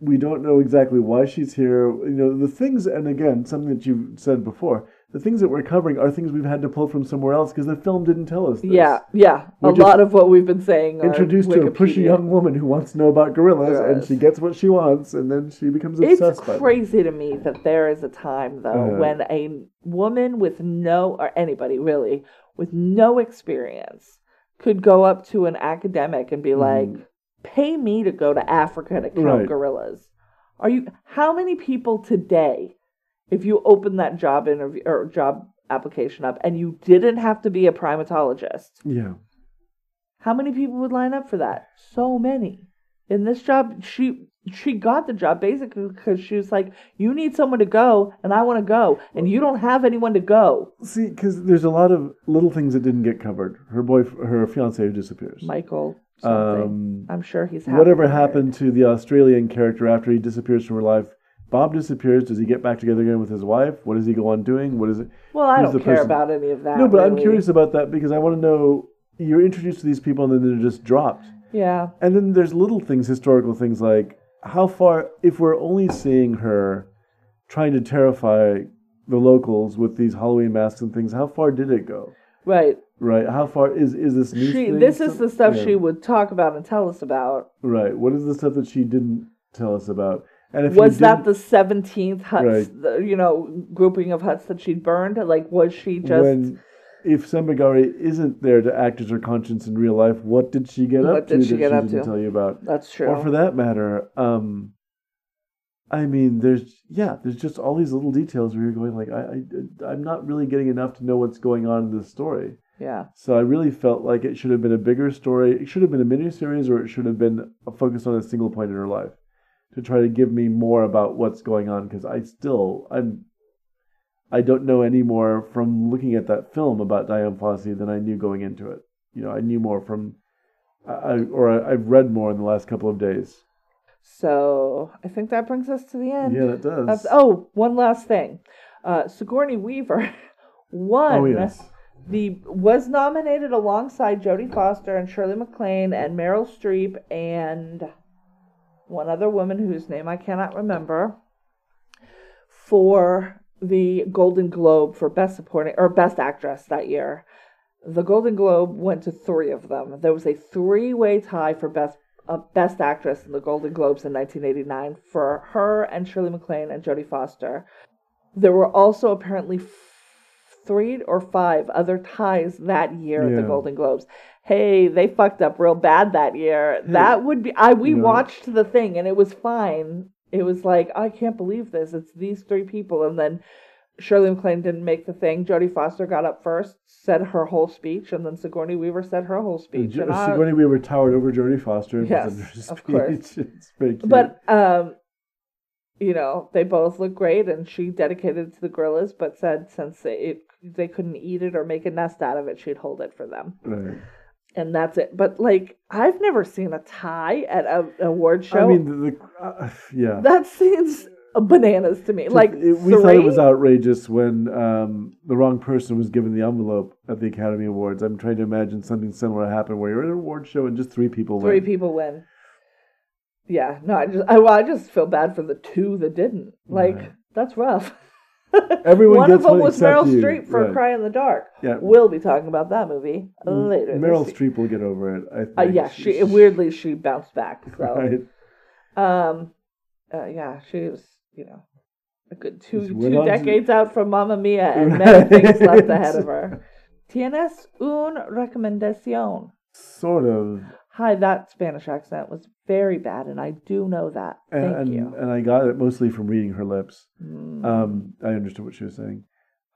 We don't know exactly why she's here. You know, the things, and again, something that you said before, the things that we're covering are things we've had to pull from somewhere else because the film didn't tell us this. Yeah, yeah. We're a lot of what we've been saying. Introduced to a pushy young woman who wants to know about gorillas, and she gets what she wants, and then she becomes It's obsessed them. crazy to me that there is a time though Uh-huh. when a woman with no or anybody really with no experience could go up to an academic and be like, "Pay me to go to Africa to count. Right. gorillas." Are you how many people today if you open that job interview or job application up and you didn't have to be a primatologist, Yeah. how many people would line up for that? So many. In this job, she she got the job basically because she was like, "You need someone to go, and I want to go, and you don't have anyone to go." See, because there's a lot of little things that didn't get covered. Her boy, her fiance who disappears. Michael, something. Um, I'm sure he's happy Whatever happened to the Australian character after he disappears from her life? Bob disappears. Does he get back together again with his wife? What does he go on doing? What is it? Well, I don't care person- about any of that. no, but I'm curious about that because I want to know. You're introduced to these people and then they're just dropped. Yeah, And then there's little things, historical things like how far, if we're only seeing her trying to terrify the locals with these Halloween masks and things, how far did it go? right. Right? How far is is this new She. This is the stuff yeah. she would talk about and tell us about. Right. What is the stuff that she didn't tell us about? And if Was that the seventeenth huts? Right. The, you know, grouping of huts that she'd burned. Like, was she just? when if Sembagare isn't there to act as her conscience in real life, what did she get What up to did she that get she up didn't to? tell you about? That's true. Or for that matter, um, I mean, there's yeah, there's just all these little details where you're going like, I, I I'm not really getting enough to know what's going on in this story. yeah. So I really felt like it should have been a bigger story. It should have been a miniseries, or it should have been a focus on a single point in her life to try to give me more about what's going on. Because I still I'm I don't know any more from looking at that film about Dian Fossey than I knew going into it. You know, I knew more from I, or I, I've read more in the last couple of days. So I think that brings us to the end. Yeah, that does. That's, oh, one last thing. Uh, Sigourney Weaver won Oh, yes. the was nominated alongside Jodie Foster and Shirley MacLaine and Meryl Streep and one other woman whose name I cannot remember for the Golden Globe for Best Supporting or Best Actress that year. The Golden Globe went to three of them. There was a three-way tie for best uh, best actress in the Golden Globes in 1989 for her and Shirley MacLaine and Jodie Foster. There were also apparently three or five other ties that year at the Golden Globes. Hey, they fucked up real bad that year. That would be I we No. watched the thing and it was fine. It was like I can't believe this. It's these three people and then Shirley MacLaine didn't make the thing. Jodie Foster got up first, said her whole speech, and then Sigourney Weaver said her whole speech. And I- Sigourney Weaver towered over Jodie Foster and Yes, presented her speech. of course. it's very cute. But um, you know, they both look great, and she dedicated it to the gorillas, but said since they it, they couldn't eat it or make a nest out of it, she'd hold it for them, right. and that's it. But like, I've never seen a tie at a an award show. I mean, the, the uh, yeah. that seems bananas to me. like, It- we thought it was outrageous when um, the wrong person was given the envelope at the Academy Awards. I'm trying to imagine something similar happened where you're at an award show and just three people three win. people win. Yeah, no, I just I, well, I just feel bad for the two that didn't. Like, Right. that's rough. Everyone One of them one was Meryl you. Streep for Right. Cry in the Dark. Yeah. We'll be talking about that movie later. Meryl Streep will get over it. I think. Uh, yeah, she weirdly she bounced back. So, Right. um, uh, yeah, she was you know a good two two on to- decades out from Mamma Mia and many things left ahead of her. Tienes un recomendación? Sort of. Hi, that Spanish accent was very bad, and I do know that. And, Thank and, you. and I got it mostly from reading her lips. Mm. Um, I understood what she was saying.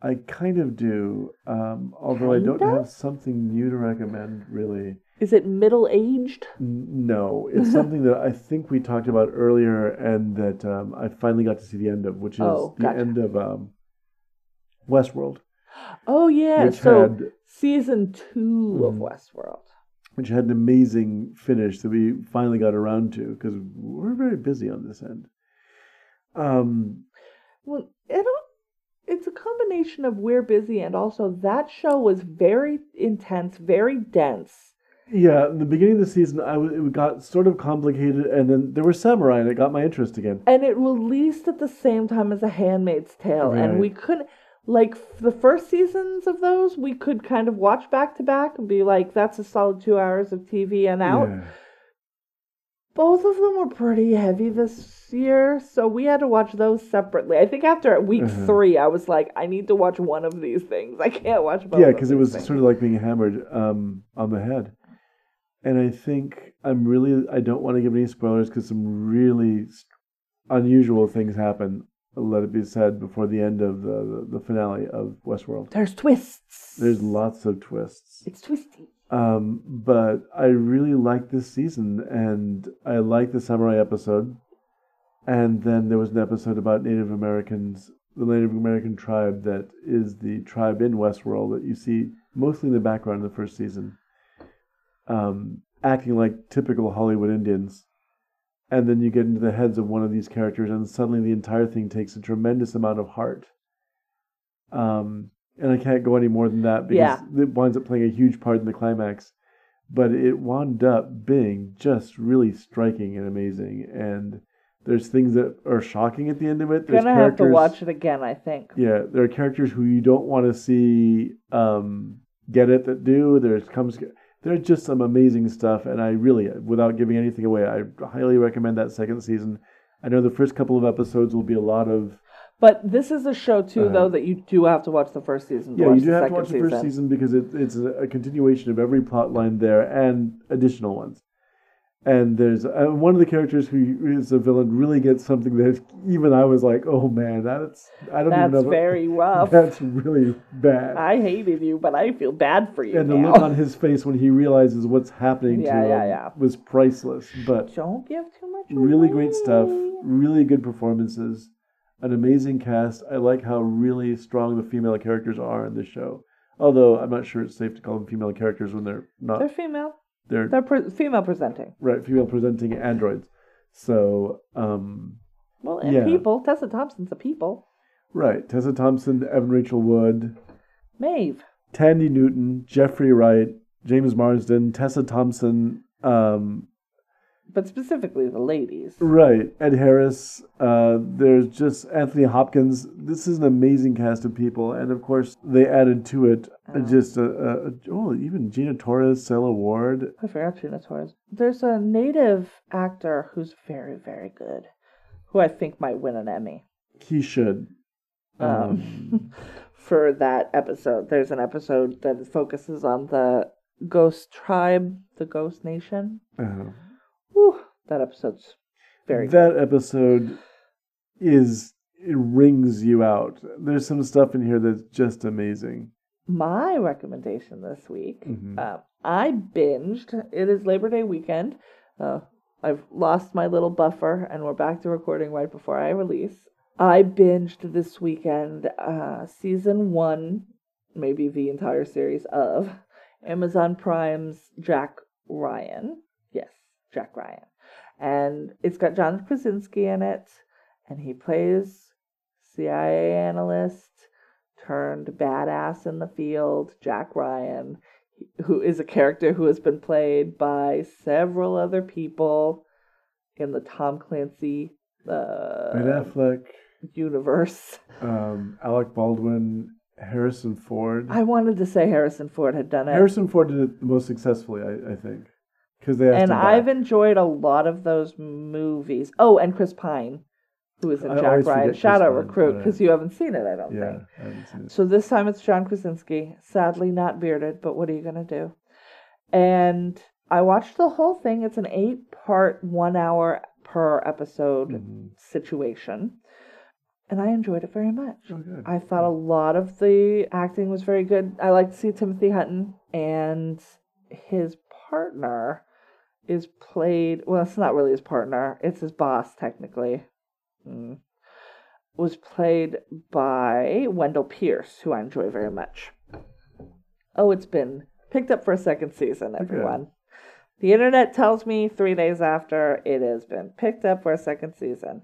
I kind of do, um, although I don't Kinda? have something new to recommend, really. Is it middle aged? N- No, it's something that I think we talked about earlier, and that um, I finally got to see the end of, which is Oh, the end of um, Westworld, Oh yeah, which so had season 2 of Mhm. Westworld. Which had an amazing finish that we finally got around to because we're very busy on this end. Um, Well, I don't. It's a combination of we're busy and also that show was very intense, very dense, Yeah, in the beginning of the season, I w- it got sort of complicated, and then there were samurai, and it got my interest again. and it released at the same time as A Handmaid's Tale, and we couldn't like the first seasons of those we could kind of watch back to back and be like, that's a solid two hours of TV and out. Yeah. Both of them were pretty heavy this year, so we had to watch those separately. I think after week Uh-huh. three, I was like, I need to watch one of these things. I can't watch both. Yeah, because it was things. sort of like being hammered um, on the head. And I think I'm really, I don't want to give any spoilers because some really unusual things happen, let it be said, before the end of the, the, finale of Westworld. There's twists. There's lots of twists. It's twisty. Um, but I really liked this season, and I liked the samurai episode. And then there was an episode about Native Americans, the Native American tribe that is the tribe in Westworld that you see mostly in the background in the first season, um, acting like typical Hollywood Indians. And then you get into the heads of one of these characters, and suddenly the entire thing takes a tremendous amount of heart. Um, and I can't go any more than that because Yeah. it winds up playing a huge part in the climax. But it wound up being just really striking and amazing. And there's things that are shocking at the end of it. There's Gonna have to watch it again, I think. Yeah, there are characters who you don't want to see um, get it that do. There's comes there's just some amazing stuff, and I really, without giving anything away, I highly recommend that second season. I know the first couple of episodes will be a lot of But this is a show too, Uh-huh. though, that you do have to watch the first season. Yeah. You do have to watch the first season because it, it's a continuation of every plot line there and additional ones. And there's uh, one of the characters who is a villain really gets something that even I was like, oh man, that's I don't even know. That's very rough. That's really bad. I hated you, but I feel bad for you and the look on his face when he realizes what's happening Yeah, to yeah, him yeah. was priceless. But Don't give too much. really great stuff, really good performances, an amazing cast. I like how really strong the female characters are in this show. Although I'm not sure it's safe to call them female characters when they're not. They're female. They're, They're pre- female presenting. right female presenting androids. So um, Well, and Yeah. people. Tessa Thompson's a people. right, Tessa Thompson, Evan Rachel Wood, Maeve. Thandie Newton, Jeffrey Wright, James Marsden, Tessa Thompson. Um, But specifically the ladies. Right, Ed Harris. Uh, there's just Anthony Hopkins. This is an amazing cast of people, and of course they added to it just a, a, a oh even Gina Torres, Stella Ward. I forgot Gina Torres. There's a native actor who's very, very good, who I think might win an Emmy. He should. Um, Um, for that episode, there's an episode that focuses on the ghost tribe, the ghost nation. uh, Whew, that episode's very good. that episode is it rings you out. There's some stuff in here that's just amazing. My recommendation this week, Mhm. uh, I binged. It is Labor Day weekend. Uh, I've lost my little buffer, and we're back to recording right before I release. I binged this weekend uh, season one, maybe the entire series of Amazon Prime's Jack Ryan. Yes, Jack Ryan. And it's got John Krasinski in it, and he plays CIA analyst turned badass in the field, Jack Ryan, who is a character who has been played by several other people in the Tom Clancy uh, Ben Affleck, universe. um, Alec Baldwin, Harrison Ford. I wanted to say Harrison Ford had done it. Harrison Ford did it most successfully, I, I think, because they and. I've enjoyed a lot of those movies. Oh, and Chris Pine, who is in Jack Ryan. out Recruit, because you haven't seen it, I don't yeah, think. I haven't seen it. So this time it's John Krasinski, sadly not bearded, but what are you going to do? And I watched the whole thing. It's an eight part, one hour per episode Mhm. situation. And I enjoyed it very much. Oh. I thought a lot of the acting was very good. I like to see Timothy Hutton and his partner is played well, it's not really his partner, it's his boss technically. Mm. Was played by Wendell Pierce, who I enjoy very much. Oh, it's been picked up for a second season, everyone. The internet tells me three days after it has been picked up for a second season.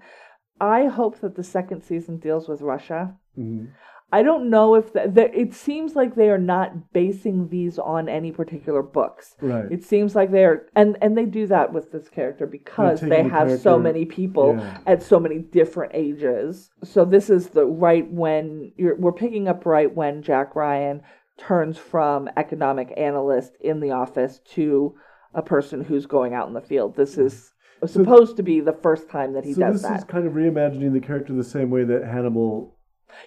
I hope that the second season deals with Russia. Mhm. I don't know if the, it seems like they are not basing these on any particular books. Right. It seems like they're and and they do that with this character because they the have so many people Yeah. at so many different ages. So this is the right when you're we're picking up right when Jack Ryan turns from economic analyst in the office to a person who's going out in the field. This is supposed to be the first time that he so does this is kind of reimagining the character the same way that Hannibal,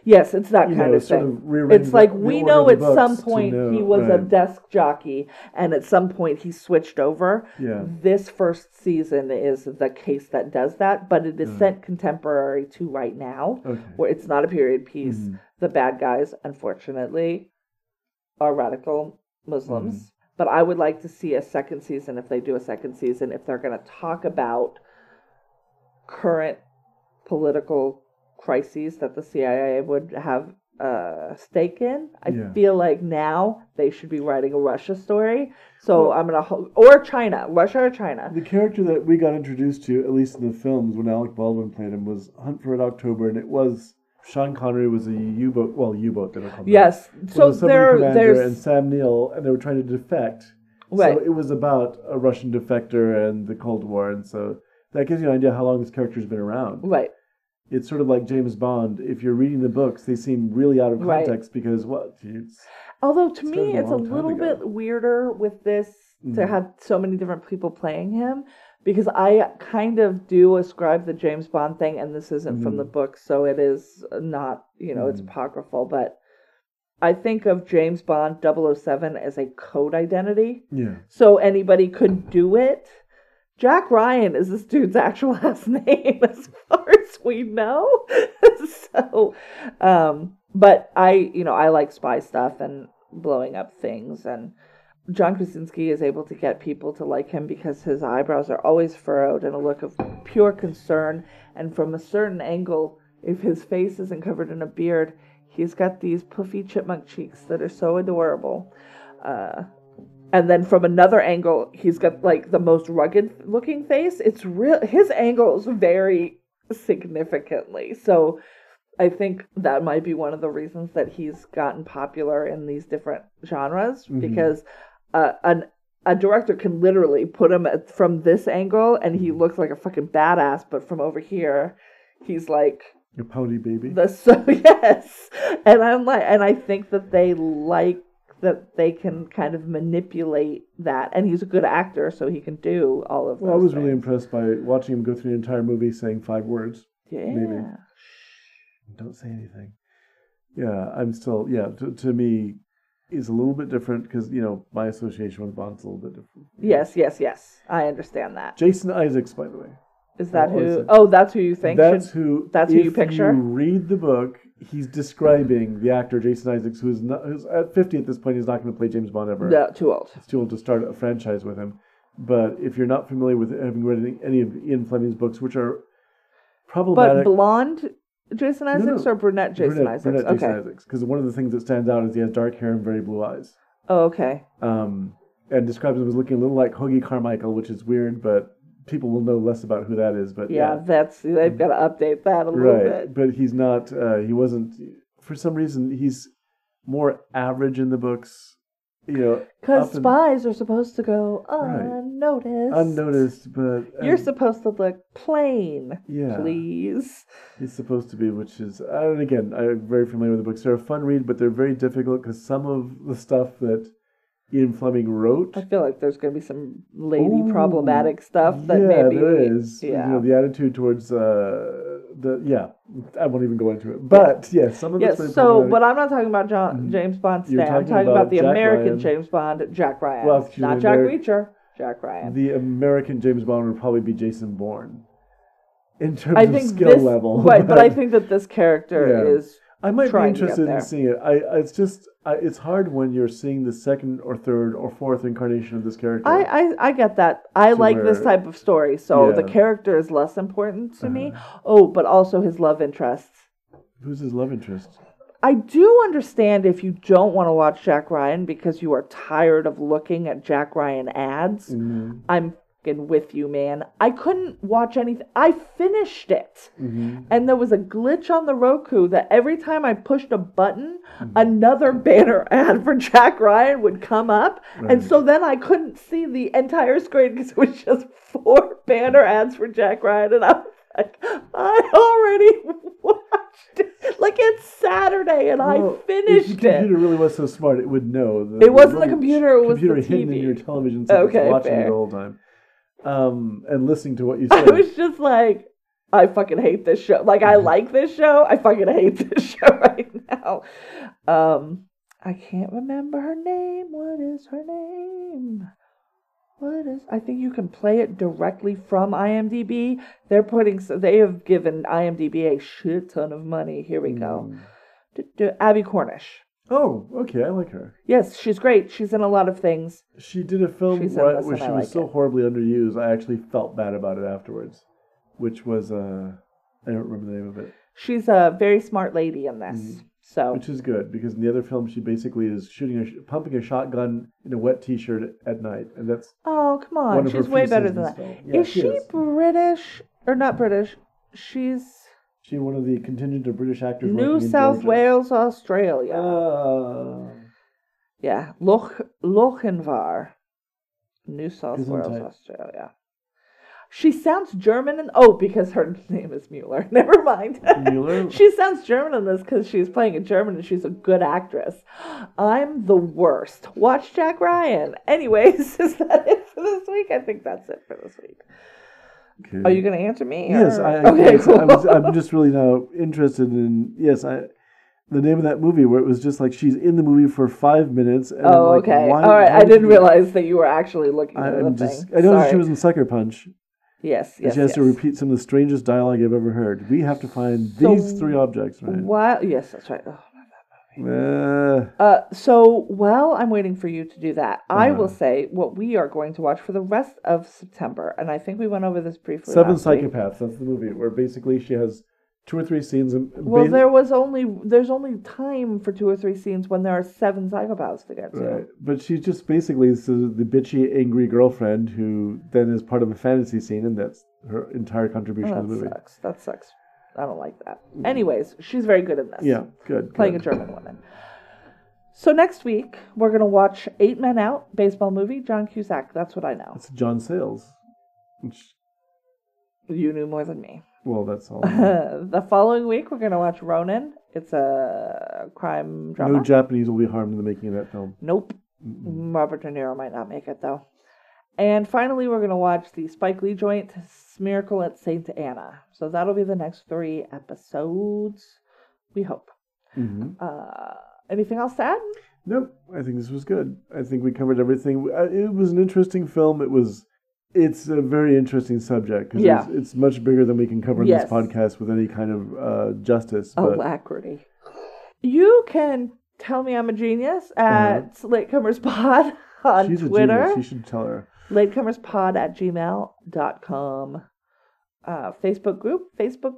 Yes, it's that you kind know, of thing. of It's like the- the we order know at some point know- he was a desk jockey, and at some point he switched over. Yeah. This first season is the case that does that, but it is set contemporary to right now, Okay. where it's not a period piece. Mhm. The bad guys, unfortunately, are radical Muslims. Mm-hmm. But I would like to see a second season if they do a second season, if they're going to talk about current political crises that the CIA would have a stake in. I Yeah. feel like now they should be writing a Russia story. So I'm gonna ho- or China, Russia or China. The character that we got introduced to, at least in the films when Alec Baldwin played him, was Hunt for Red October, and it was Sean Connery was a U-boat, well, U-boat they don't call them. Yes. So there, there's and Sam Neill, and they were trying to defect. Right. So it was about a Russian defector and the Cold War, and so that gives you an idea how long this character's been around. right. It's sort of like James Bond. If you're reading the books, they seem really out of Right. context because what? It's, Although to Started me, a it's a little ago. bit weirder with this to Mhm. have so many different people playing him because I kind of do ascribe the James Bond thing, and this isn't from Mm-hmm. the book, so it is not, you know, it's apocryphal, but I think of James Bond 007 as a code identity. yeah. So anybody could do it. Jack Ryan is this dude's actual last name as far as we know. so um but I you know, I like spy stuff and blowing up things. And John Krasinski is able to get people to like him because his eyebrows are always furrowed and a look of pure concern. And from a certain angle if his face isn't covered in a beard he's got these puffy chipmunk cheeks that are so adorable. Uh, and then from another angle he's got like the most rugged looking face. It's real his angles vary significantly. So i think that might be one of the reasons that he's gotten popular in these different genres because uh, an a director can literally put him at, from this angle and he looks like a fucking badass but from over here he's like A pouty baby. the so yes. And i'm like and i think that they like that they can kind of manipulate that and he's a good actor so he can do all of well, I was really impressed by watching him go through the entire movie saying five words. yeah maybe. Don't say anything. Yeah, I'm still, yeah, to, to me, is a little bit different because, you know, my association with Bond's a little bit different. yes yes yes i understand that Jason Isaacs, by the way. is that who oh that's who you think That's should, who. that's who you picture? You read the book. He's describing the actor Jason Isaacs, who's not, who's at 50 at this point. He's not going to play James Bond ever. no too old It's too old to start a franchise with him. But if you're not familiar with having read any, any of Ian Fleming's books, which are probably but blonde jason isaacs no. or brunette jason brunette, isaacs brunette okay Jason Isaacs, because one of the things that stands out is he has dark hair and very blue eyes. oh okay um, and describes him as looking a little like Hoagy Carmichael, which is weird, but people will know less about who that is. But yeah, yeah, that's they've got to update that a little right. bit But he's not. Uh, he wasn't. For some reason, he's more average in the books. You know, because spies are supposed to go Right. unnoticed unnoticed, but You're um, supposed to look plain, yeah, please. he's supposed to be. Which is, and again, I'm very familiar with the books. They're a fun read, but they're very difficult because some of the stuff that Ian Fleming wrote. I feel like there's going to be some lady Ooh, problematic stuff that yeah, maybe there is. Yeah. You know, the attitude towards uh, the yeah. I won't even go into it. But yes, some of Yes, so, but I'm not talking about John, James Bond You're I'm talking about, about the Jack American Ryan. James Bond, Jack Ryan. Well, not Jack Ameri- Reacher, Jack Ryan. the American James Bond would probably be Jason Bourne in terms I of think skill this, level. right, but I think that this character Yeah. is I might be trying to get interested in seeing it. I it's just I, it's hard when you're seeing the second or third or fourth incarnation of this character. I, I I get that. I like this type of story, so the character is less important to me. Uh-huh. Oh, but also his love interests. Who's his love interest? I do understand if you don't want to watch Jack Ryan because you are tired of looking at Jack Ryan ads. Mm-hmm. I'm with you, man. I couldn't watch anything. I finished it. Mm-hmm. And there was a glitch on the Roku that every time I pushed a button, Mm-hmm. another banner ad for Jack Ryan would come up. And so then I couldn't see the entire screen because it was just four banner ads for Jack Ryan. And I was like, I already watched it. Like it's Saturday and I finished if it. computer really was so smart, it would know. The, It wasn't the computer, it was the computer hidden in TV. your television set that's Okay, watching fair. it the whole time, um, and listening to what you said. I was just like, I fucking hate this show. Like, I like this show. I fucking hate this show right now. Um, I can't remember her name. What is her name? What is? I think you can play it directly from IMDb. They're putting. So they have given IMDb a shit ton of money. Here we go. Mm. Abbie Cornish. Oh, okay, I like her. Yes, she's great. She's in a lot of things. She did a film She's in where, this where and she I was like so it. horribly underused. I actually felt bad about it afterwards, which was uh, I don't remember the name of it, She's a very smart lady in this. Mm. So which is good because in the other film she basically is shooting a sh- pumping a shotgun in a wet T-shirt at night, and that's Oh, come on. one She's her way few better scenes than that. film. Yeah, is she she is. British or not British? She's she one of the contingent of British actors New South. Wales, Australia. Uh, yeah, Loch Lochinvar, New South Wales. Australia. She sounds German, and oh, because her name is Mueller. Never mind. Mueller? she sounds German in this because she's playing a German and she's a good actress. I'm the worst. Watch Jack Ryan. Anyways, is that it for this week? I think that's it for this week. Oh, okay. Are you going to answer me? Yes, or- I, I, okay, yes, cool. I was, I'm just really now interested in yes, I the name of that movie where it was just like she's in the movie for five minutes. And Oh, like, okay. All right. I didn't realize that you were actually looking I, am just. thing. I know she was in Sucker Punch. Yes, and yes, she has yes. to repeat some of the strangest dialogue I've ever heard. We have to find So, these three objects, right? Why? Yes, that's right. Oh. Uh, Uh, so while I'm waiting for you to do that, I will Uh-huh. say what we are going to watch for the rest of September, and I think we went over this briefly. Seven last week. Psychopaths. That's the movie where basically she has two or three scenes. And Well, there was only there's only time for two or three scenes when there are seven psychopaths to get to. Right. But she's just basically the bitchy, angry girlfriend who then is part of a fantasy scene, and that's her entire contribution Oh, to the movie. that movie. sucks. That sucks. I don't like that. Mm. Anyways, she's very good in this. Yeah, good. playing good. a German woman. So next week we're gonna watch Eight Men Out, baseball movie, John Cusack. That's what I know. It's John Sayles. Which, You knew more than me. well, that's all. the following week we're gonna watch Ronin. It's a crime drama. no Japanese will be harmed in the making of that film. nope. Robert De Niro might not make it though. And finally, we're gonna watch the Spike Lee joint, Miracle at Saint Anna. So that'll be the next three episodes. We hope. hmm Uh, anything else to add? Nope. I think this was good. I think we covered everything. Uh, It was an interesting film. It was. It's a very interesting subject because Yeah. it's, it's much bigger than we can cover in Yes. this podcast with any kind of uh, justice. Oh, But Alacrity. You can tell me I'm a genius at Latecomers Pod on Uh-huh. she's a Twitter. genius. You should tell her. Latecomerspod at gmail.com. Uh, Facebook group, Facebook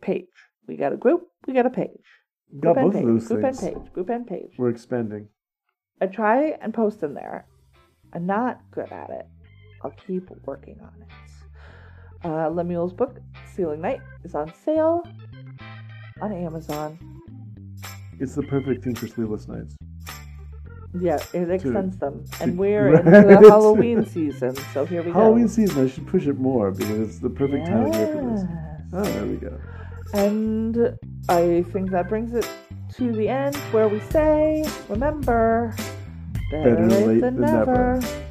page. We got a group, we got a page. Got Group both of those group things. and page, group and page. We're expanding. I try and post in there. I'm not good at it. I'll keep working on it. Uh, Lemuel's book, Ceiling Night, is on sale on Amazon. It's the perfect thing for sleepless nights. Yeah, it extends them. And we're Right. into the Halloween season, so here we Halloween go. Halloween season, I should push it more because it's the perfect time of year for this. Oh, there we go. And I think that brings it to the end where we say, remember, better, Better late, late than, than never. never.